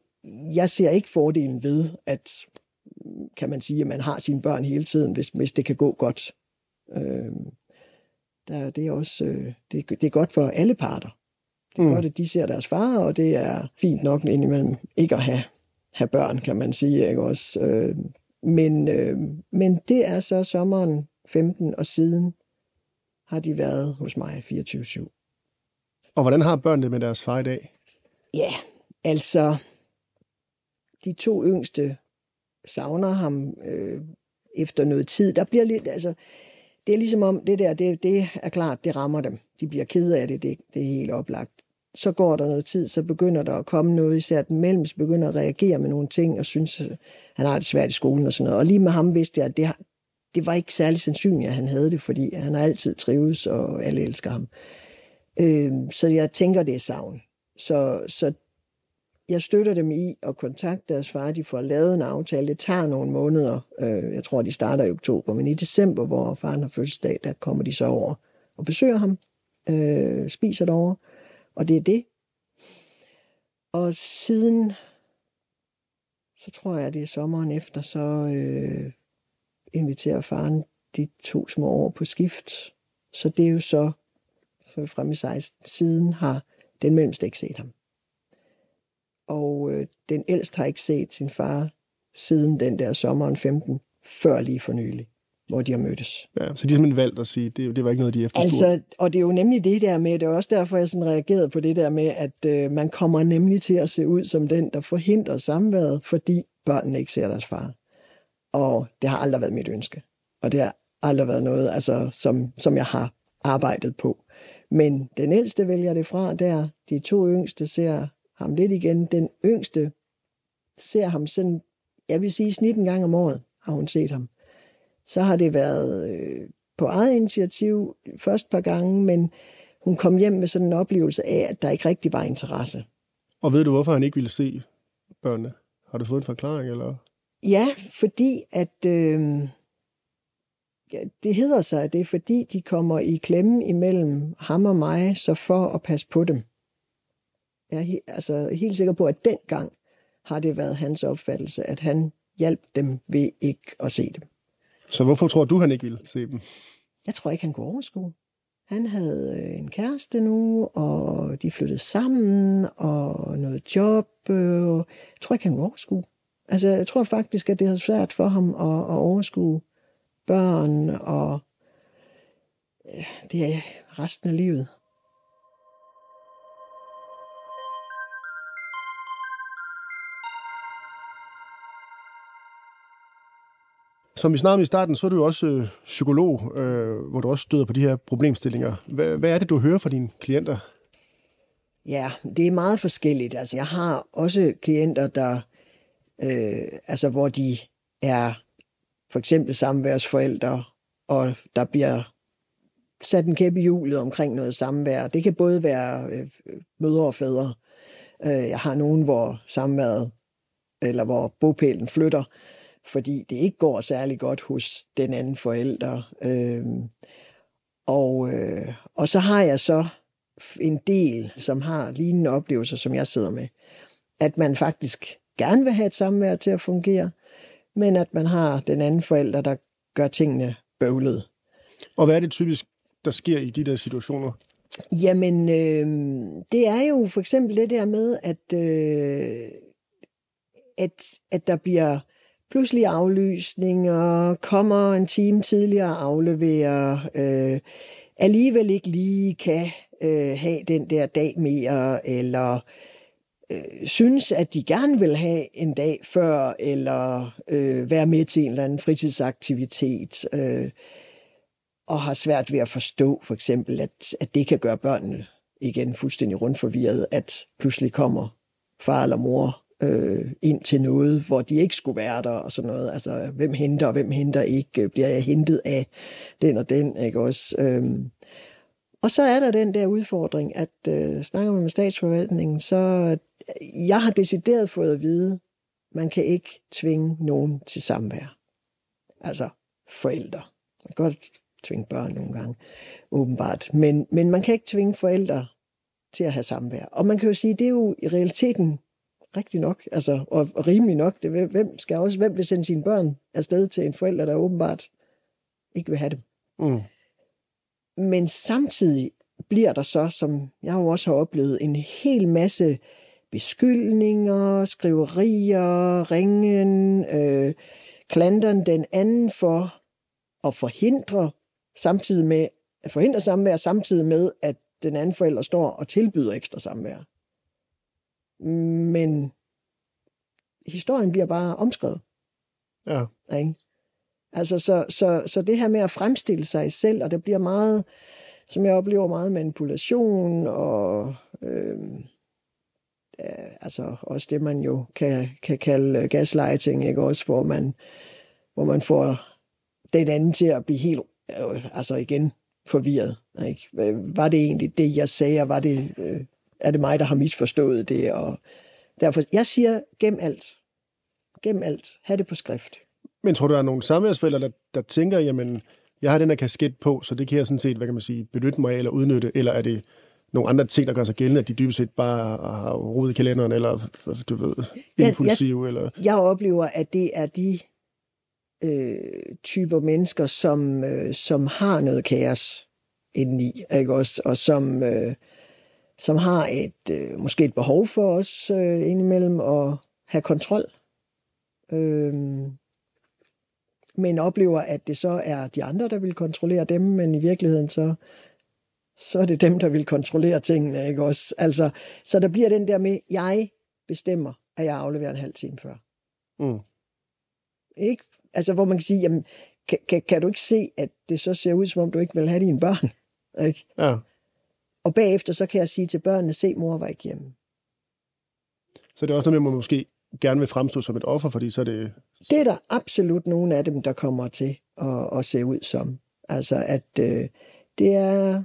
jeg ser ikke fordelen ved, at kan man sige, at man har sine børn hele tiden, hvis, hvis det kan gå godt. Øh, der, det er også øh, det, det er godt for alle parter. Det er Mm. godt, at de ser deres far, og det er fint nok indimellem ikke at have, have børn, kan man sige. Ikke også? Øh, men, øh, men det er så sommeren 15, og siden har de været hos mig 24-7. Og hvordan har børnene det med deres far i dag? Ja, altså, de to yngste savner ham øh, efter noget tid. Der bliver lidt, altså, det er ligesom om, det der, det, det er klart, det rammer dem. De bliver kede af det, det, det er helt oplagt. Så går der noget tid, så begynder der at komme noget, især den mellems begynder at reagere med nogle ting, og synes, han har det svært i skolen og sådan noget. Og lige med ham vidste jeg, at det, det var ikke særlig sandsynligt, at han havde det, fordi han har altid trives, og alle elsker ham. Øh, så jeg tænker, det er savn. Så, så jeg støtter dem i at kontakte deres far. De får lavet en aftale. Det tager nogle måneder. Øh, jeg tror, de starter i oktober. Men i december, hvor faren har fødselsdag, der kommer de så over og besøger ham. Øh, spiser derovre. Og det er det. Og siden, så tror jeg, det er sommeren efter, så øh, inviterer faren de to små år på skift. Så det er jo så, for frem i 16, siden har den mellemste ikke set ham og øh, den ældste har ikke set sin far siden den der sommeren 15, før lige for nylig, hvor de har mødtes. Ja, så de har simpelthen valgt at sige, det, det var ikke noget, de efterstod. Altså, og det er jo nemlig det der med, det er også derfor, jeg sådan reagerede på det der med, at øh, man kommer nemlig til at se ud som den, der forhindrer samværet, fordi børnene ikke ser deres far. Og det har aldrig været mit ønske. Og det har aldrig været noget, altså, som, som jeg har arbejdet på. Men den ældste vælger det fra der. De to yngste ser ham lidt igen. Den yngste ser ham sådan, jeg vil sige snit en gang om året, har hun set ham. Så har det været øh, på eget initiativ først par gange, men hun kom hjem med sådan en oplevelse af, at der ikke rigtig var interesse. Og ved du, hvorfor han ikke ville se børnene? Har du fået en forklaring, eller? Ja, fordi at øh, ja, det hedder sig, at det er fordi, de kommer i klemme imellem ham og mig, så for at passe på dem. Jeg er he, altså, helt sikker på, at dengang har det været hans opfattelse, at han hjalp dem ved ikke at se dem. Så hvorfor tror du, han ikke ville se dem? Jeg tror ikke, han kunne overskue. Han havde øh, en kæreste nu, og de flyttede sammen, og noget job. Øh, jeg tror ikke, han kunne overskue. Altså, jeg tror faktisk, at det er svært for ham at, at overskue børn, og øh, det er resten af livet. Som vi snakkede i starten, så er du jo også øh, psykolog, øh, hvor du også støder på de her problemstillinger. Hvad, hvad er det, du hører fra dine klienter? Ja, det er meget forskelligt. Altså, jeg har også klienter, der, øh, altså, hvor de er for eksempel samværsforældre, og der bliver sat en kæppe i hjulet omkring noget samvær. Det kan både være øh, mødre og fædre. Øh, jeg har nogen, hvor samværet, eller hvor bopælen flytter, fordi det ikke går særlig godt hos den anden forælder. Øh, og, øh, og så har jeg så en del, som har lignende oplevelser, som jeg sidder med. At man faktisk gerne vil have et samvær til at fungere, men at man har den anden forælder, der gør tingene bøvlet. Og hvad er det typisk, der sker i de der situationer? Jamen, øh, det er jo for eksempel det der med, at, øh, at, at der bliver pludselig aflysninger, kommer en time tidligere afleverer, øh, alligevel ikke lige kan øh, have den der dag mere, eller øh, synes, at de gerne vil have en dag før, eller øh, være med til en eller anden fritidsaktivitet, øh, og har svært ved at forstå for eksempel, at, at det kan gøre børnene igen fuldstændig rundt forvirret, at pludselig kommer far eller mor øh, ind til noget, hvor de ikke skulle være der, og sådan noget. Altså, hvem henter, og hvem henter ikke? Bliver jeg hentet af den og den, ikke også? Øhm. Og så er der den der udfordring, at øh, snakker man med statsforvaltningen, så øh, jeg har decideret fået at vide, man kan ikke tvinge nogen til samvær. Altså forældre. Man kan godt tvinge børn nogle gange, åbenbart. Men, men man kan ikke tvinge forældre til at have samvær. Og man kan jo sige, det er jo i realiteten rigtig nok, altså, og, og rimelig nok. Det, hvem skal også, hvem vil sende sine børn afsted til en forælder, der åbenbart ikke vil have dem? Mm. Men samtidig bliver der så, som jeg jo også har oplevet, en hel masse beskyldninger, skriverier, ringen, øh, klanderen den anden for at forhindre samtidig med at forhindre samvær, samtidig med, at den anden forælder står og tilbyder ekstra samvær. Men historien bliver bare omskrevet. Ja. Ikke? Altså, så, så, så det her med at fremstille sig selv, og det bliver meget, som jeg oplever, meget manipulation, og øh, altså også det, man jo kan, kan kalde gaslighting, ikke? Også hvor man, hvor man får den anden til at blive helt, øh, altså igen, forvirret. Ikke? Var det egentlig det, jeg sagde, og var det, øh, er det mig, der har misforstået det? Og derfor, jeg siger, gem alt. Gem alt. Ha' det på skrift. Men tror du, der er nogle samværsforældre, der, der tænker, jamen, jeg har den her kasket på, så det kan jeg sådan set, hvad kan man sige, benytte mig af eller udnytte, eller er det nogle andre ting, der gør sig gældende, at de dybest set bare har rodet i kalenderen, eller du ved, impulsive? Jeg, eller... jeg oplever, at det er de øh, typer mennesker, som, øh, som har noget kaos indeni, ikke også? Og som, øh, som har et øh, måske et behov for os øh, indimellem at have kontrol. Øh, men oplever, at det så er de andre, der vil kontrollere dem, men i virkeligheden så, så er det dem, der vil kontrollere tingene, ikke også? Altså, så der bliver den der med, jeg bestemmer, at jeg afleverer en halv time før. Mm. Ikke? Altså, hvor man kan sige, jamen, kan, kan, kan du ikke se, at det så ser ud, som om du ikke vil have dine børn? Ikke? Ja. Og bagefter, så kan jeg sige til børnene, se, mor var ikke hjemme. Så det er også noget med, at man måske gerne vil fremstå som et offer, fordi så er det... Det er der absolut nogle af dem, der kommer til at, at se ud som. Altså, at øh, det er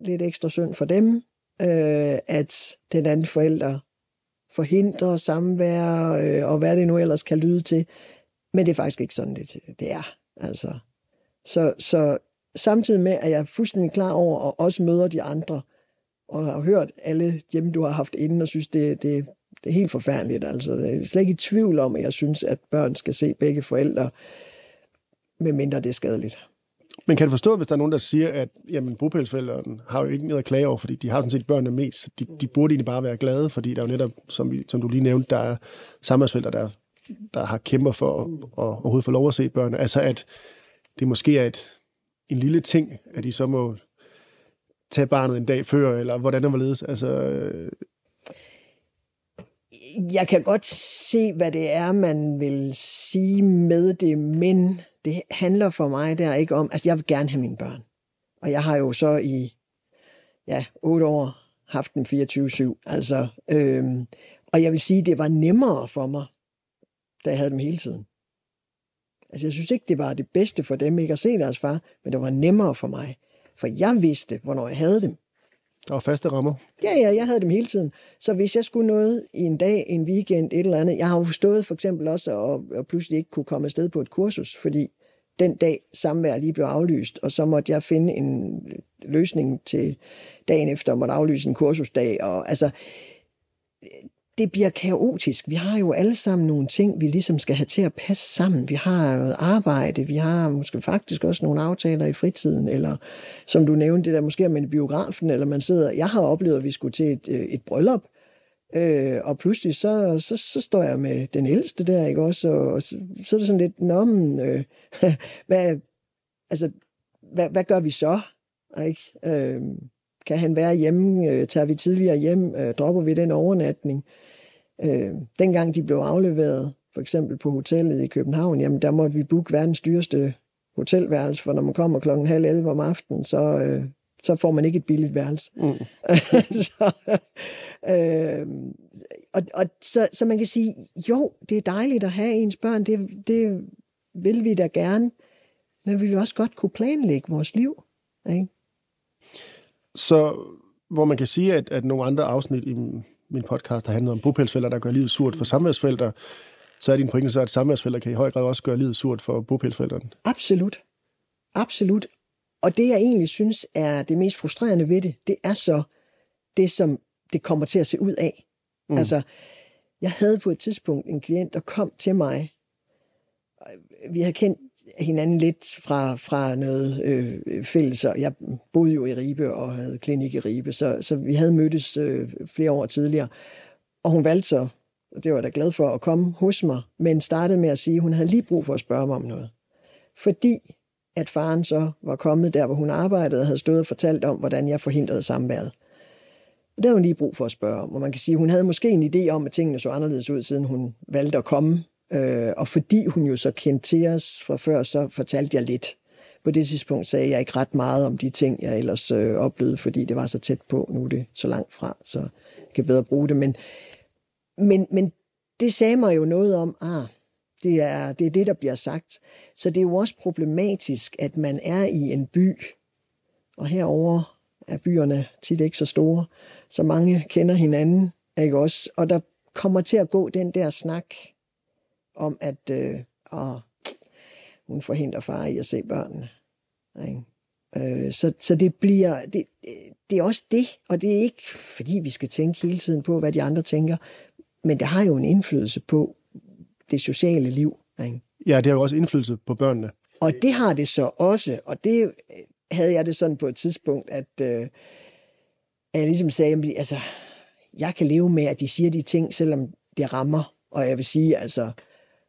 lidt ekstra synd for dem, øh, at den anden forælder forhindrer samvær, øh, og hvad det nu ellers kan lyde til. Men det er faktisk ikke sådan, det, det er. Altså. Så, så samtidig med, at jeg er fuldstændig klar over, og også møder de andre, og har hørt alle dem, du har haft inden, og synes, det, det, det er helt forfærdeligt. Altså, jeg er slet ikke i tvivl om, at jeg synes, at børn skal se begge forældre, medmindre det er skadeligt. Men kan du forstå, hvis der er nogen, der siger, at jamen, bopælsforældrene har jo ikke noget at klage over, fordi de har sådan set børnene mest. De, de burde egentlig bare være glade, fordi der er jo netop, som, vi, som du lige nævnte, der er samarbejdsforældre, der, der har kæmper for at, at, at overhovedet få lov at se børnene. Altså at det måske er et, en lille ting, at de så må tage barnet en dag før, eller hvordan det var ledes. Altså, øh, jeg kan godt se, hvad det er, man vil sige med det, men det handler for mig der ikke om, altså jeg vil gerne have mine børn. Og jeg har jo så i ja, otte år haft den 24-7. Altså, øhm, og jeg vil sige, det var nemmere for mig, da jeg havde dem hele tiden. Altså jeg synes ikke, det var det bedste for dem ikke at se deres far, men det var nemmere for mig. For jeg vidste, hvornår jeg havde dem. Der var faste rammer. Ja, ja, jeg havde dem hele tiden. Så hvis jeg skulle noget i en dag, en weekend, et eller andet, jeg har jo forstået for eksempel også, at, at pludselig ikke kunne komme afsted på et kursus, fordi den dag samvær lige blev aflyst, og så måtte jeg finde en løsning til dagen efter, måtte aflyse en kursusdag, og altså, det bliver kaotisk. Vi har jo alle sammen nogle ting, vi ligesom skal have til at passe sammen. Vi har noget arbejde, vi har måske faktisk også nogle aftaler i fritiden, eller som du nævnte, det der måske med biografen, eller man sidder... Jeg har oplevet, at vi skulle til et, øh, et bryllup, øh, og pludselig så, så, så står jeg med den ældste der, ikke også? Og, og så, så er det sådan lidt, nå, men, øh, hvad, altså, hvad, hvad gør vi så? Ikke? Øh, kan han være hjemme? Øh, tager vi tidligere hjem? Øh, dropper vi den overnatning? Øh, dengang de blev afleveret, for eksempel på hotellet i København, jamen der måtte vi booke verdens dyreste hotelværelse, for når man kommer klokken halv 11 om aftenen, så, øh, så får man ikke et billigt værelse. Mm. så, øh, og, og, så, så man kan sige, jo, det er dejligt at have ens børn, det, det vil vi da gerne, men vi vil også godt kunne planlægge vores liv. Ikke? Så hvor man kan sige, at, at nogle andre afsnit i min podcast har handlet om bopælsfælder, der gør livet surt for samværsforældre, så er din pointe så, at samværsforældre kan i høj grad også gøre livet surt for bopælsforældrene. Absolut. Absolut. Og det, jeg egentlig synes er det mest frustrerende ved det, det er så det, som det kommer til at se ud af. Mm. Altså, jeg havde på et tidspunkt en klient, der kom til mig. Vi havde kendt hinanden lidt fra, fra noget øh, fælles. Jeg boede jo i Ribe og havde klinik i Ribe, så, så vi havde mødtes øh, flere år tidligere. Og hun valgte så, og det var jeg da glad for, at komme hos mig, men startede med at sige, at hun havde lige brug for at spørge mig om noget. Fordi at faren så var kommet der, hvor hun arbejdede, og havde stået og fortalt om, hvordan jeg forhindrede samværet. Og det havde hun lige brug for at spørge om, og man kan sige, at hun havde måske en idé om, at tingene så anderledes ud, siden hun valgte at komme Øh, og fordi hun jo så kendte til os fra før, så fortalte jeg lidt. På det tidspunkt sagde jeg ikke ret meget om de ting, jeg ellers øh, oplevede, fordi det var så tæt på. Nu er det så langt fra, så jeg kan bedre bruge det. Men, men, men det sagde mig jo noget om, ah, det er, det er det, der bliver sagt. Så det er jo også problematisk, at man er i en by, og herover er byerne tit ikke så store, så mange kender hinanden, ikke også? Og der kommer til at gå den der snak, om, at øh, åh, hun forhindrer far i at se børnene. Ikke? Øh, så, så det bliver, det, det er også det, og det er ikke, fordi vi skal tænke hele tiden på, hvad de andre tænker, men det har jo en indflydelse på det sociale liv. Ikke? Ja, det har jo også indflydelse på børnene. Og det har det så også, og det havde jeg det sådan på et tidspunkt, at øh, at jeg ligesom sagde, altså, jeg kan leve med, at de siger de ting, selvom det rammer. Og jeg vil sige, altså,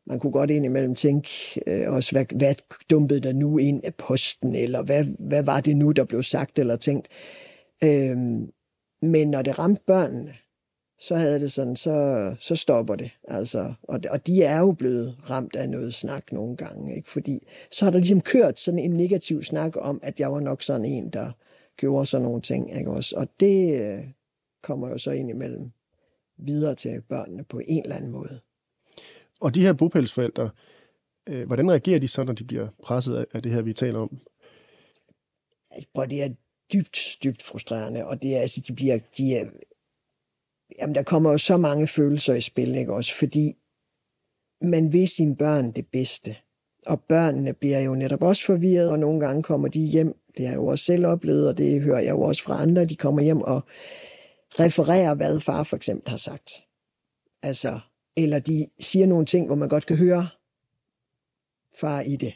man kunne godt indimellem tænke øh, også, hvad, hvad dumpede der nu ind af posten, eller hvad, hvad var det nu, der blev sagt eller tænkt. Øhm, men når det ramte børnene, så havde det sådan, så, så stopper det. Altså, og, og de er jo blevet ramt af noget snak nogle gange, ikke? fordi så har der ligesom kørt sådan en negativ snak om, at jeg var nok sådan en, der gjorde sådan nogle ting. Ikke også? Og det øh, kommer jo så ind imellem videre til børnene på en eller anden måde. Og de her bopælsforældre, øh, hvordan reagerer de så, når de bliver presset af det her, vi taler om? Og det er dybt, dybt frustrerende, og det er, altså, de bliver, de er, jamen, der kommer jo så mange følelser i spil, ikke også, fordi man vil sine børn det bedste, og børnene bliver jo netop også forvirret, og nogle gange kommer de hjem, det har jeg jo også selv oplevet, og det hører jeg jo også fra andre, de kommer hjem og refererer, hvad far for eksempel har sagt. Altså, eller de siger nogle ting, hvor man godt kan høre far i det.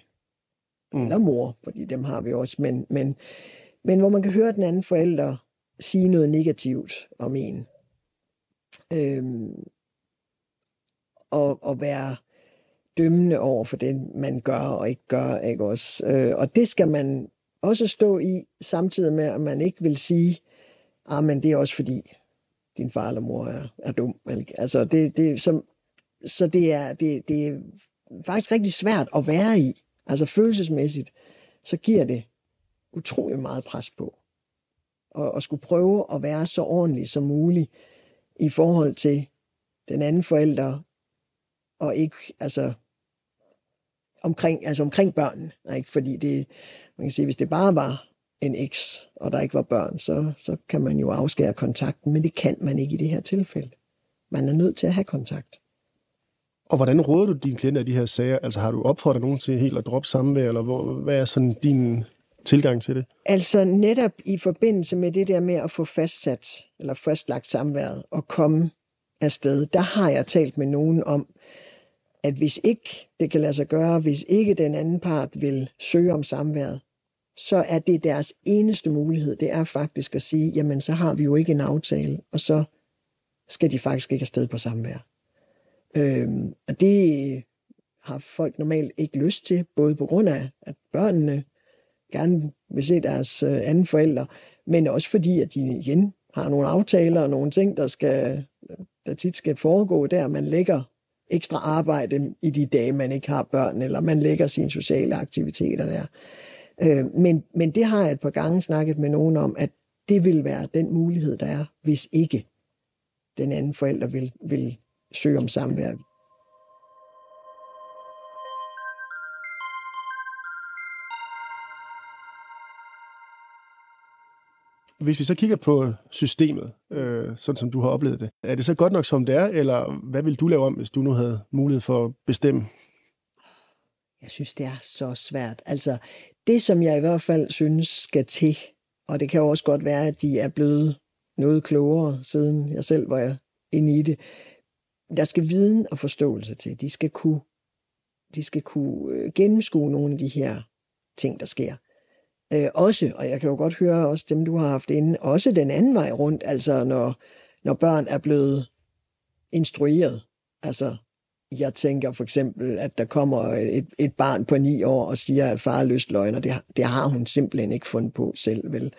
Mm. Eller mor, fordi dem har vi også. Men, men, men hvor man kan høre den anden forælder sige noget negativt om en. Øhm, og, og være dømmende over for det, man gør og ikke gør. Ikke også? Øh, og det skal man også stå i, samtidig med, at man ikke vil sige, ah, men det er også fordi, din far eller mor er, er dum. Altså, det, det, som, så det er, det, det er faktisk rigtig svært at være i. Altså følelsesmæssigt, så giver det utrolig meget pres på. Og, og skulle prøve at være så ordentlig som muligt i forhold til den anden forælder, og ikke, altså, omkring, altså omkring børnene. Ikke? Fordi det, man kan sige, hvis det bare var en eks, og der ikke var børn, så, så kan man jo afskære kontakten, men det kan man ikke i det her tilfælde. Man er nødt til at have kontakt. Og hvordan råder du dine klienter i de her sager? Altså har du opfordret nogen til helt at droppe samvær, eller hvor, hvad er sådan din tilgang til det? Altså netop i forbindelse med det der med at få fastsat, eller fastlagt samværet og komme afsted, der har jeg talt med nogen om, at hvis ikke det kan lade sig gøre, hvis ikke den anden part vil søge om samværet, så er det deres eneste mulighed. Det er faktisk at sige, jamen så har vi jo ikke en aftale, og så skal de faktisk ikke afsted på samvær. Øhm, og det har folk normalt ikke lyst til, både på grund af, at børnene gerne vil se deres øh, anden forældre, men også fordi, at de igen har nogle aftaler og nogle ting, der, skal, der tit skal foregå der. Man lægger ekstra arbejde i de dage, man ikke har børn, eller man lægger sine sociale aktiviteter der. Øh, men, men det har jeg et par gange snakket med nogen om, at det vil være den mulighed, der er, hvis ikke den anden forælder vil, vil søge om samvær. Hvis vi så kigger på systemet, øh, sådan som du har oplevet det, er det så godt nok som det er, eller hvad vil du lave om, hvis du nu havde mulighed for at bestemme? Jeg synes, det er så svært. Altså, det som jeg i hvert fald synes skal til, og det kan jo også godt være, at de er blevet noget klogere, siden jeg selv var inde i det, der skal viden og forståelse til. De skal kunne, de skal kunne øh, gennemskue nogle af de her ting, der sker. Øh, også, og jeg kan jo godt høre også dem, du har haft inde, også den anden vej rundt, altså når, når børn er blevet instrueret. Altså, jeg tænker for eksempel, at der kommer et, et barn på ni år og siger, at far er lystløgn, det, det har hun simpelthen ikke fundet på selv, vel?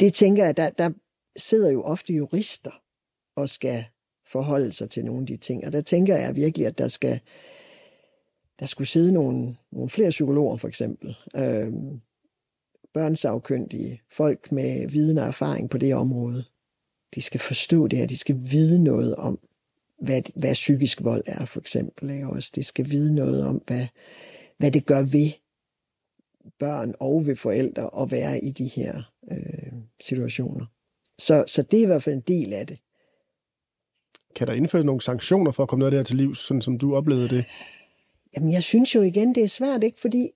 Det tænker jeg, der, der sidder jo ofte jurister og skal forholde sig til nogle af de ting. Og der tænker jeg virkelig, at der skal der skulle sidde nogle, nogle flere psykologer, for eksempel. Øh, børnsafkyndige, folk med viden og erfaring på det område. De skal forstå det her, de skal vide noget om, hvad, hvad psykisk vold er, for eksempel. Ikke? Også de skal vide noget om, hvad, hvad det gør ved børn og ved forældre at være i de her øh, situationer. Så, så det er i hvert fald en del af det. Kan der indføre nogle sanktioner for at komme noget af det her til liv, sådan som du oplevede det? Jamen, jeg synes jo igen, det er svært, ikke? Fordi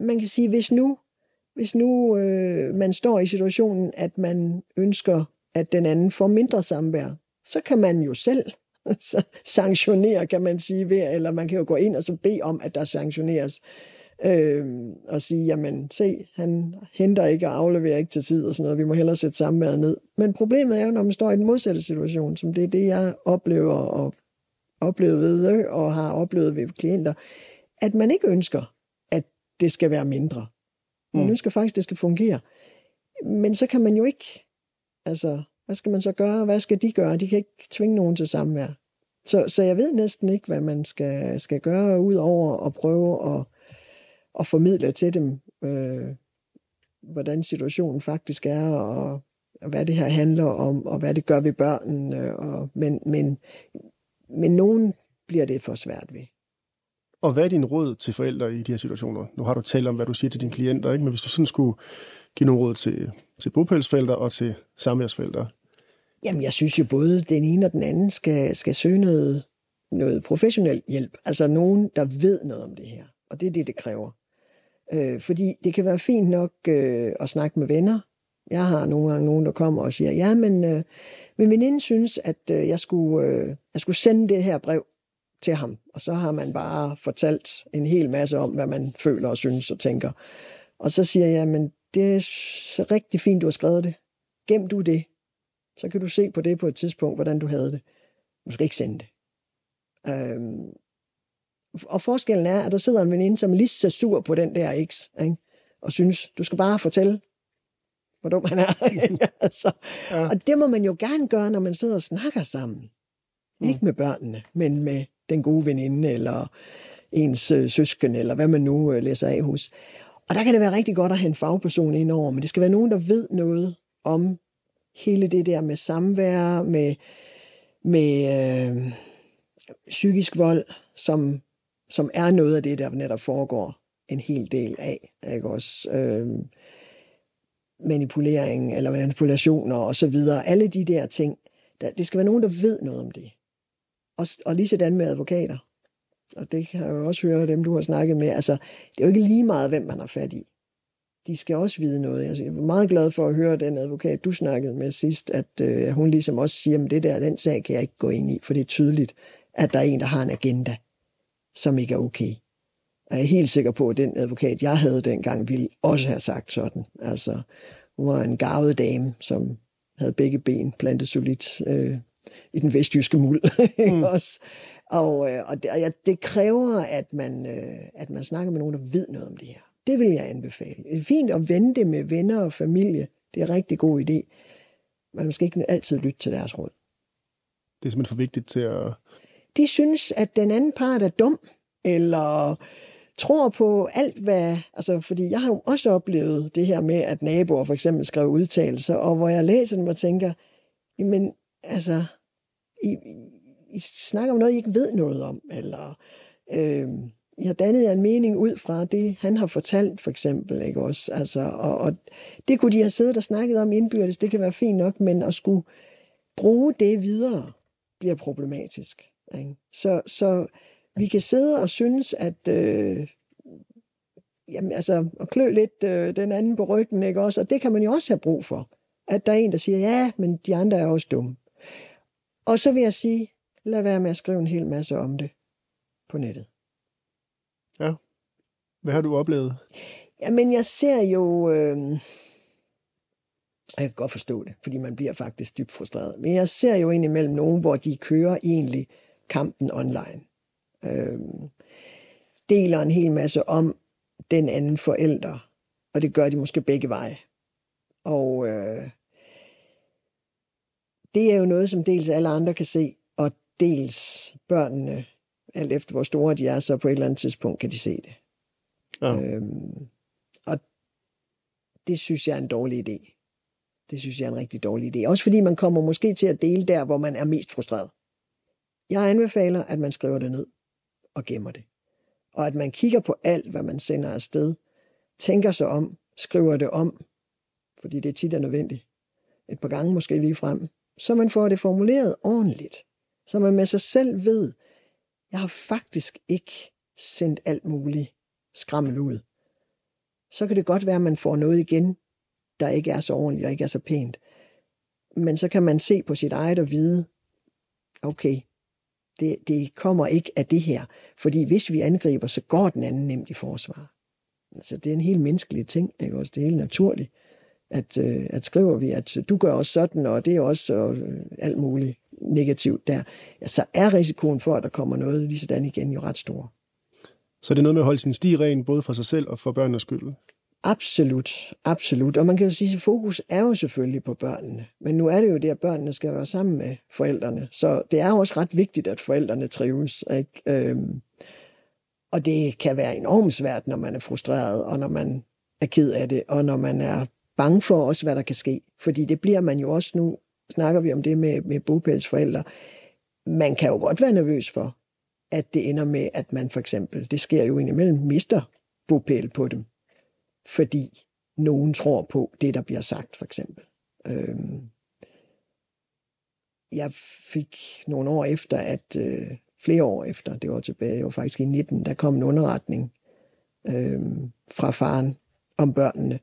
man kan sige, hvis nu, hvis nu øh, man står i situationen, at man ønsker, at den anden får mindre samvær, så kan man jo selv sanktionere, kan man sige, ved, eller man kan jo gå ind og så bede om, at der sanktioneres. Øh, og sige, jamen se, han henter ikke og afleverer ikke til tid og sådan noget, vi må hellere sætte samværet ned. Men problemet er jo, når man står i den modsatte situation, som det er det, jeg oplever og oplevet ved og har oplevet ved klienter, at man ikke ønsker, at det skal være mindre. Man mm. ønsker faktisk, at det skal fungere. Men så kan man jo ikke, altså, hvad skal man så gøre? Hvad skal de gøre? De kan ikke tvinge nogen til samvær. Så, så jeg ved næsten ikke, hvad man skal, skal gøre, ud over at prøve at, at formidle til dem, øh, hvordan situationen faktisk er, og, og hvad det her handler om, og hvad det gør ved børnene. Og, men, men, men nogen bliver det for svært ved. Og hvad er din råd til forældre i de her situationer? Nu har du talt om, hvad du siger til dine klienter, ikke? men hvis du sådan skulle give nogle råd til, til bopælsforældre og til samværsfelter? Jamen, jeg synes jo både den ene og den anden skal, skal søge noget, noget professionel hjælp. Altså nogen, der ved noget om det her. Og det er det, det kræver. Øh, fordi det kan være fint nok øh, at snakke med venner. Jeg har nogle gange nogen, der kommer og siger, ja, men øh, min veninde synes, at øh, jeg, skulle, øh, jeg skulle sende det her brev til ham. Og så har man bare fortalt en hel masse om, hvad man føler og synes og tænker. Og så siger jeg, men det er rigtig fint, du har skrevet det. Gem du det. Så kan du se på det på et tidspunkt, hvordan du havde det. Du skal ikke sende det. Øhm, og forskellen er, at der sidder en veninde, som er lige så sur på den der X, ikke? og synes, du skal bare fortælle, hvor dum han er. altså, ja. Og det må man jo gerne gøre, når man sidder og snakker sammen. Mm. Ikke med børnene, men med den gode veninde, eller ens øh, søsken, eller hvad man nu øh, læser af hos. Og der kan det være rigtig godt at have en fagperson ind over, men det skal være nogen, der ved noget om hele det der med samvær, med, med øh, psykisk vold, som, som er noget af det, der netop foregår en hel del af. Ikke også? Øh, manipulering eller manipulationer og så videre. Alle de der ting. Der, det skal være nogen, der ved noget om det. Og, og lige sådan med advokater. Og det kan jeg jo også høre dem, du har snakket med. Altså, det er jo ikke lige meget, hvem man har fat i. De skal også vide noget. Altså, jeg er meget glad for at høre den advokat, du snakkede med sidst, at øh, hun ligesom også siger, at det der, den sag kan jeg ikke gå ind i, for det er tydeligt, at der er en, der har en agenda, som ikke er okay. Og jeg er helt sikker på, at den advokat, jeg havde dengang, ville også have sagt sådan. Altså, hun var en gavet dame, som havde begge ben plantet solidt øh, i den vestjyske muld. Mm. også. Og, øh, og, det, og ja, det kræver, at man, øh, at man snakker med nogen, der ved noget om det her. Det vil jeg anbefale. Det er fint at vente det med venner og familie. Det er en rigtig god idé. Men man skal ikke altid lytte til deres råd. Det er simpelthen for vigtigt til at... De synes, at den anden part er dum, eller tror på alt, hvad... Altså, fordi jeg har jo også oplevet det her med, at naboer for eksempel skrev udtalelser, og hvor jeg læser dem og tænker, men altså, I, i snakker om noget, I ikke ved noget om, eller øh, I har dannet en mening ud fra det, han har fortalt, for eksempel, ikke også? Altså, og, og det kunne de have siddet og snakket om indbyrdes, det kan være fint nok, men at skulle bruge det videre, bliver problematisk. Ikke? Så, så vi kan sidde og synes, at øh, jamen, altså, at klø lidt øh, den anden på ryggen, ikke også? Og det kan man jo også have brug for. At der er en, der siger, ja, men de andre er også dumme. Og så vil jeg sige, lad være med at skrive en hel masse om det på nettet. Ja. Hvad har du oplevet? Jamen, jeg ser jo... Øh, jeg kan godt forstå det, fordi man bliver faktisk dybt frustreret. Men jeg ser jo indimellem nogen, hvor de kører egentlig kampen online øh, deler en hel masse om den anden forælder, og det gør de måske begge veje. Og øh, det er jo noget, som dels alle andre kan se, dels børnene, alt efter hvor store de er, så på et eller andet tidspunkt kan de se det. Ja. Øhm, og det synes jeg er en dårlig idé. Det synes jeg er en rigtig dårlig idé. Også fordi man kommer måske til at dele der, hvor man er mest frustreret. Jeg anbefaler, at man skriver det ned og gemmer det. Og at man kigger på alt, hvad man sender afsted, tænker sig om, skriver det om, fordi det tit er nødvendigt, et par gange måske lige frem, så man får det formuleret ordentligt, så man med sig selv ved, jeg har faktisk ikke sendt alt muligt skrammel ud. Så kan det godt være, at man får noget igen, der ikke er så ordentligt og ikke er så pænt. Men så kan man se på sit eget og vide, okay, det, det kommer ikke af det her. Fordi hvis vi angriber, så går den anden nemt i forsvar. Altså, det er en helt menneskelig ting, ikke også? Det er helt naturligt, at, øh, at skriver vi, at du gør også sådan, og det er også og øh, alt muligt negativt der, ja, så er risikoen for, at der kommer noget lige sådan igen jo ret stor. Så det er noget med at holde sin sti ren, både for sig selv og for børnenes skyld? Absolut, absolut. Og man kan jo sige, at fokus er jo selvfølgelig på børnene. Men nu er det jo det, at børnene skal være sammen med forældrene. Så det er jo også ret vigtigt, at forældrene trives. Ikke? Øhm, og det kan være enormt svært, når man er frustreret, og når man er ked af det, og når man er bange for også, hvad der kan ske. Fordi det bliver man jo også nu, snakker vi om det med, med bogpælsforældre, man kan jo godt være nervøs for, at det ender med, at man for eksempel, det sker jo indimellem, mister bopæl på dem fordi nogen tror på det, der bliver sagt, for eksempel. Øhm, jeg fik nogle år efter, at øh, flere år efter, det var tilbage, det var faktisk i 19, der kom en underretning øh, fra faren om børnene,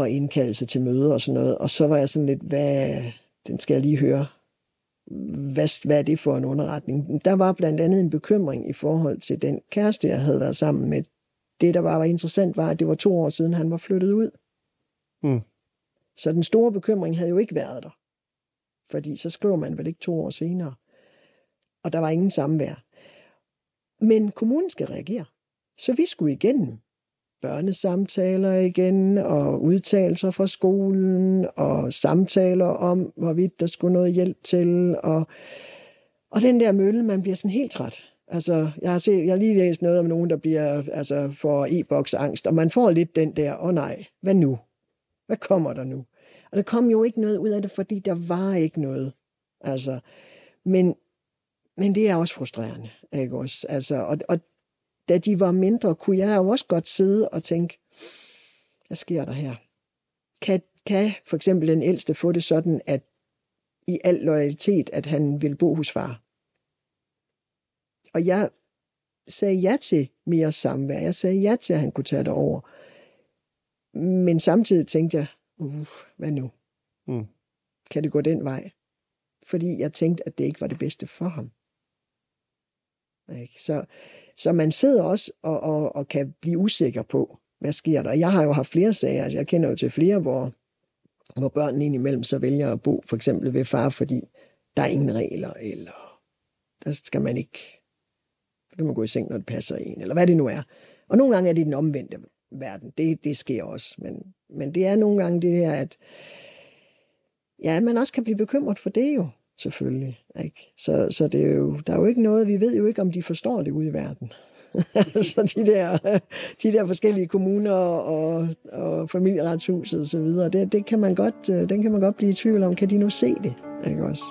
og indkaldelse til møder og sådan noget. Og så var jeg sådan lidt, hvad, den skal jeg lige høre, hvad, hvad er det for en underretning? Der var blandt andet en bekymring i forhold til den kæreste, jeg havde været sammen med det, der bare var interessant, var, at det var to år siden, han var flyttet ud. Mm. Så den store bekymring havde jo ikke været der. Fordi så skriver man vel ikke to år senere. Og der var ingen samvær. Men kommunen skal reagere. Så vi skulle igennem børnesamtaler igen, og udtalelser fra skolen, og samtaler om, hvorvidt der skulle noget hjælp til, og, og den der mølle, man bliver sådan helt træt. Altså, jeg har, set, jeg har lige læst noget om nogen, der bliver altså, får e-boks angst, og man får lidt den der, åh oh, nej, hvad nu? Hvad kommer der nu? Og der kom jo ikke noget ud af det, fordi der var ikke noget. Altså, men, men det er også frustrerende, ikke også? Altså, og, og da de var mindre, kunne jeg jo også godt sidde og tænke, hvad sker der her? Kan, kan for eksempel den ældste få det sådan, at i al loyalitet, at han vil bo hos far? Og jeg sagde ja til mere samvær. Jeg sagde ja til, at han kunne tage det over. Men samtidig tænkte jeg, uh, hvad nu? Mm. Kan det gå den vej? Fordi jeg tænkte, at det ikke var det bedste for ham. Ikke? Så, så man sidder også og, og, og kan blive usikker på, hvad sker der? Jeg har jo haft flere sager, altså jeg kender jo til flere, hvor, hvor børnene indimellem så vælger at bo for eksempel ved far, fordi der er ingen regler, eller der skal man ikke kan man gå i seng, når det passer en, eller hvad det nu er. Og nogle gange er det den omvendte verden. Det, det sker også. Men, men det er nogle gange det her, at ja, man også kan blive bekymret for det jo, selvfølgelig. Ikke? Så, så det er jo, der er jo ikke noget, vi ved jo ikke, om de forstår det ude i verden. så de der, de der forskellige kommuner og, og familieretshuset og så videre, det, det kan man godt, øh, den kan man godt blive i tvivl om, kan de nu se det? Ikke også?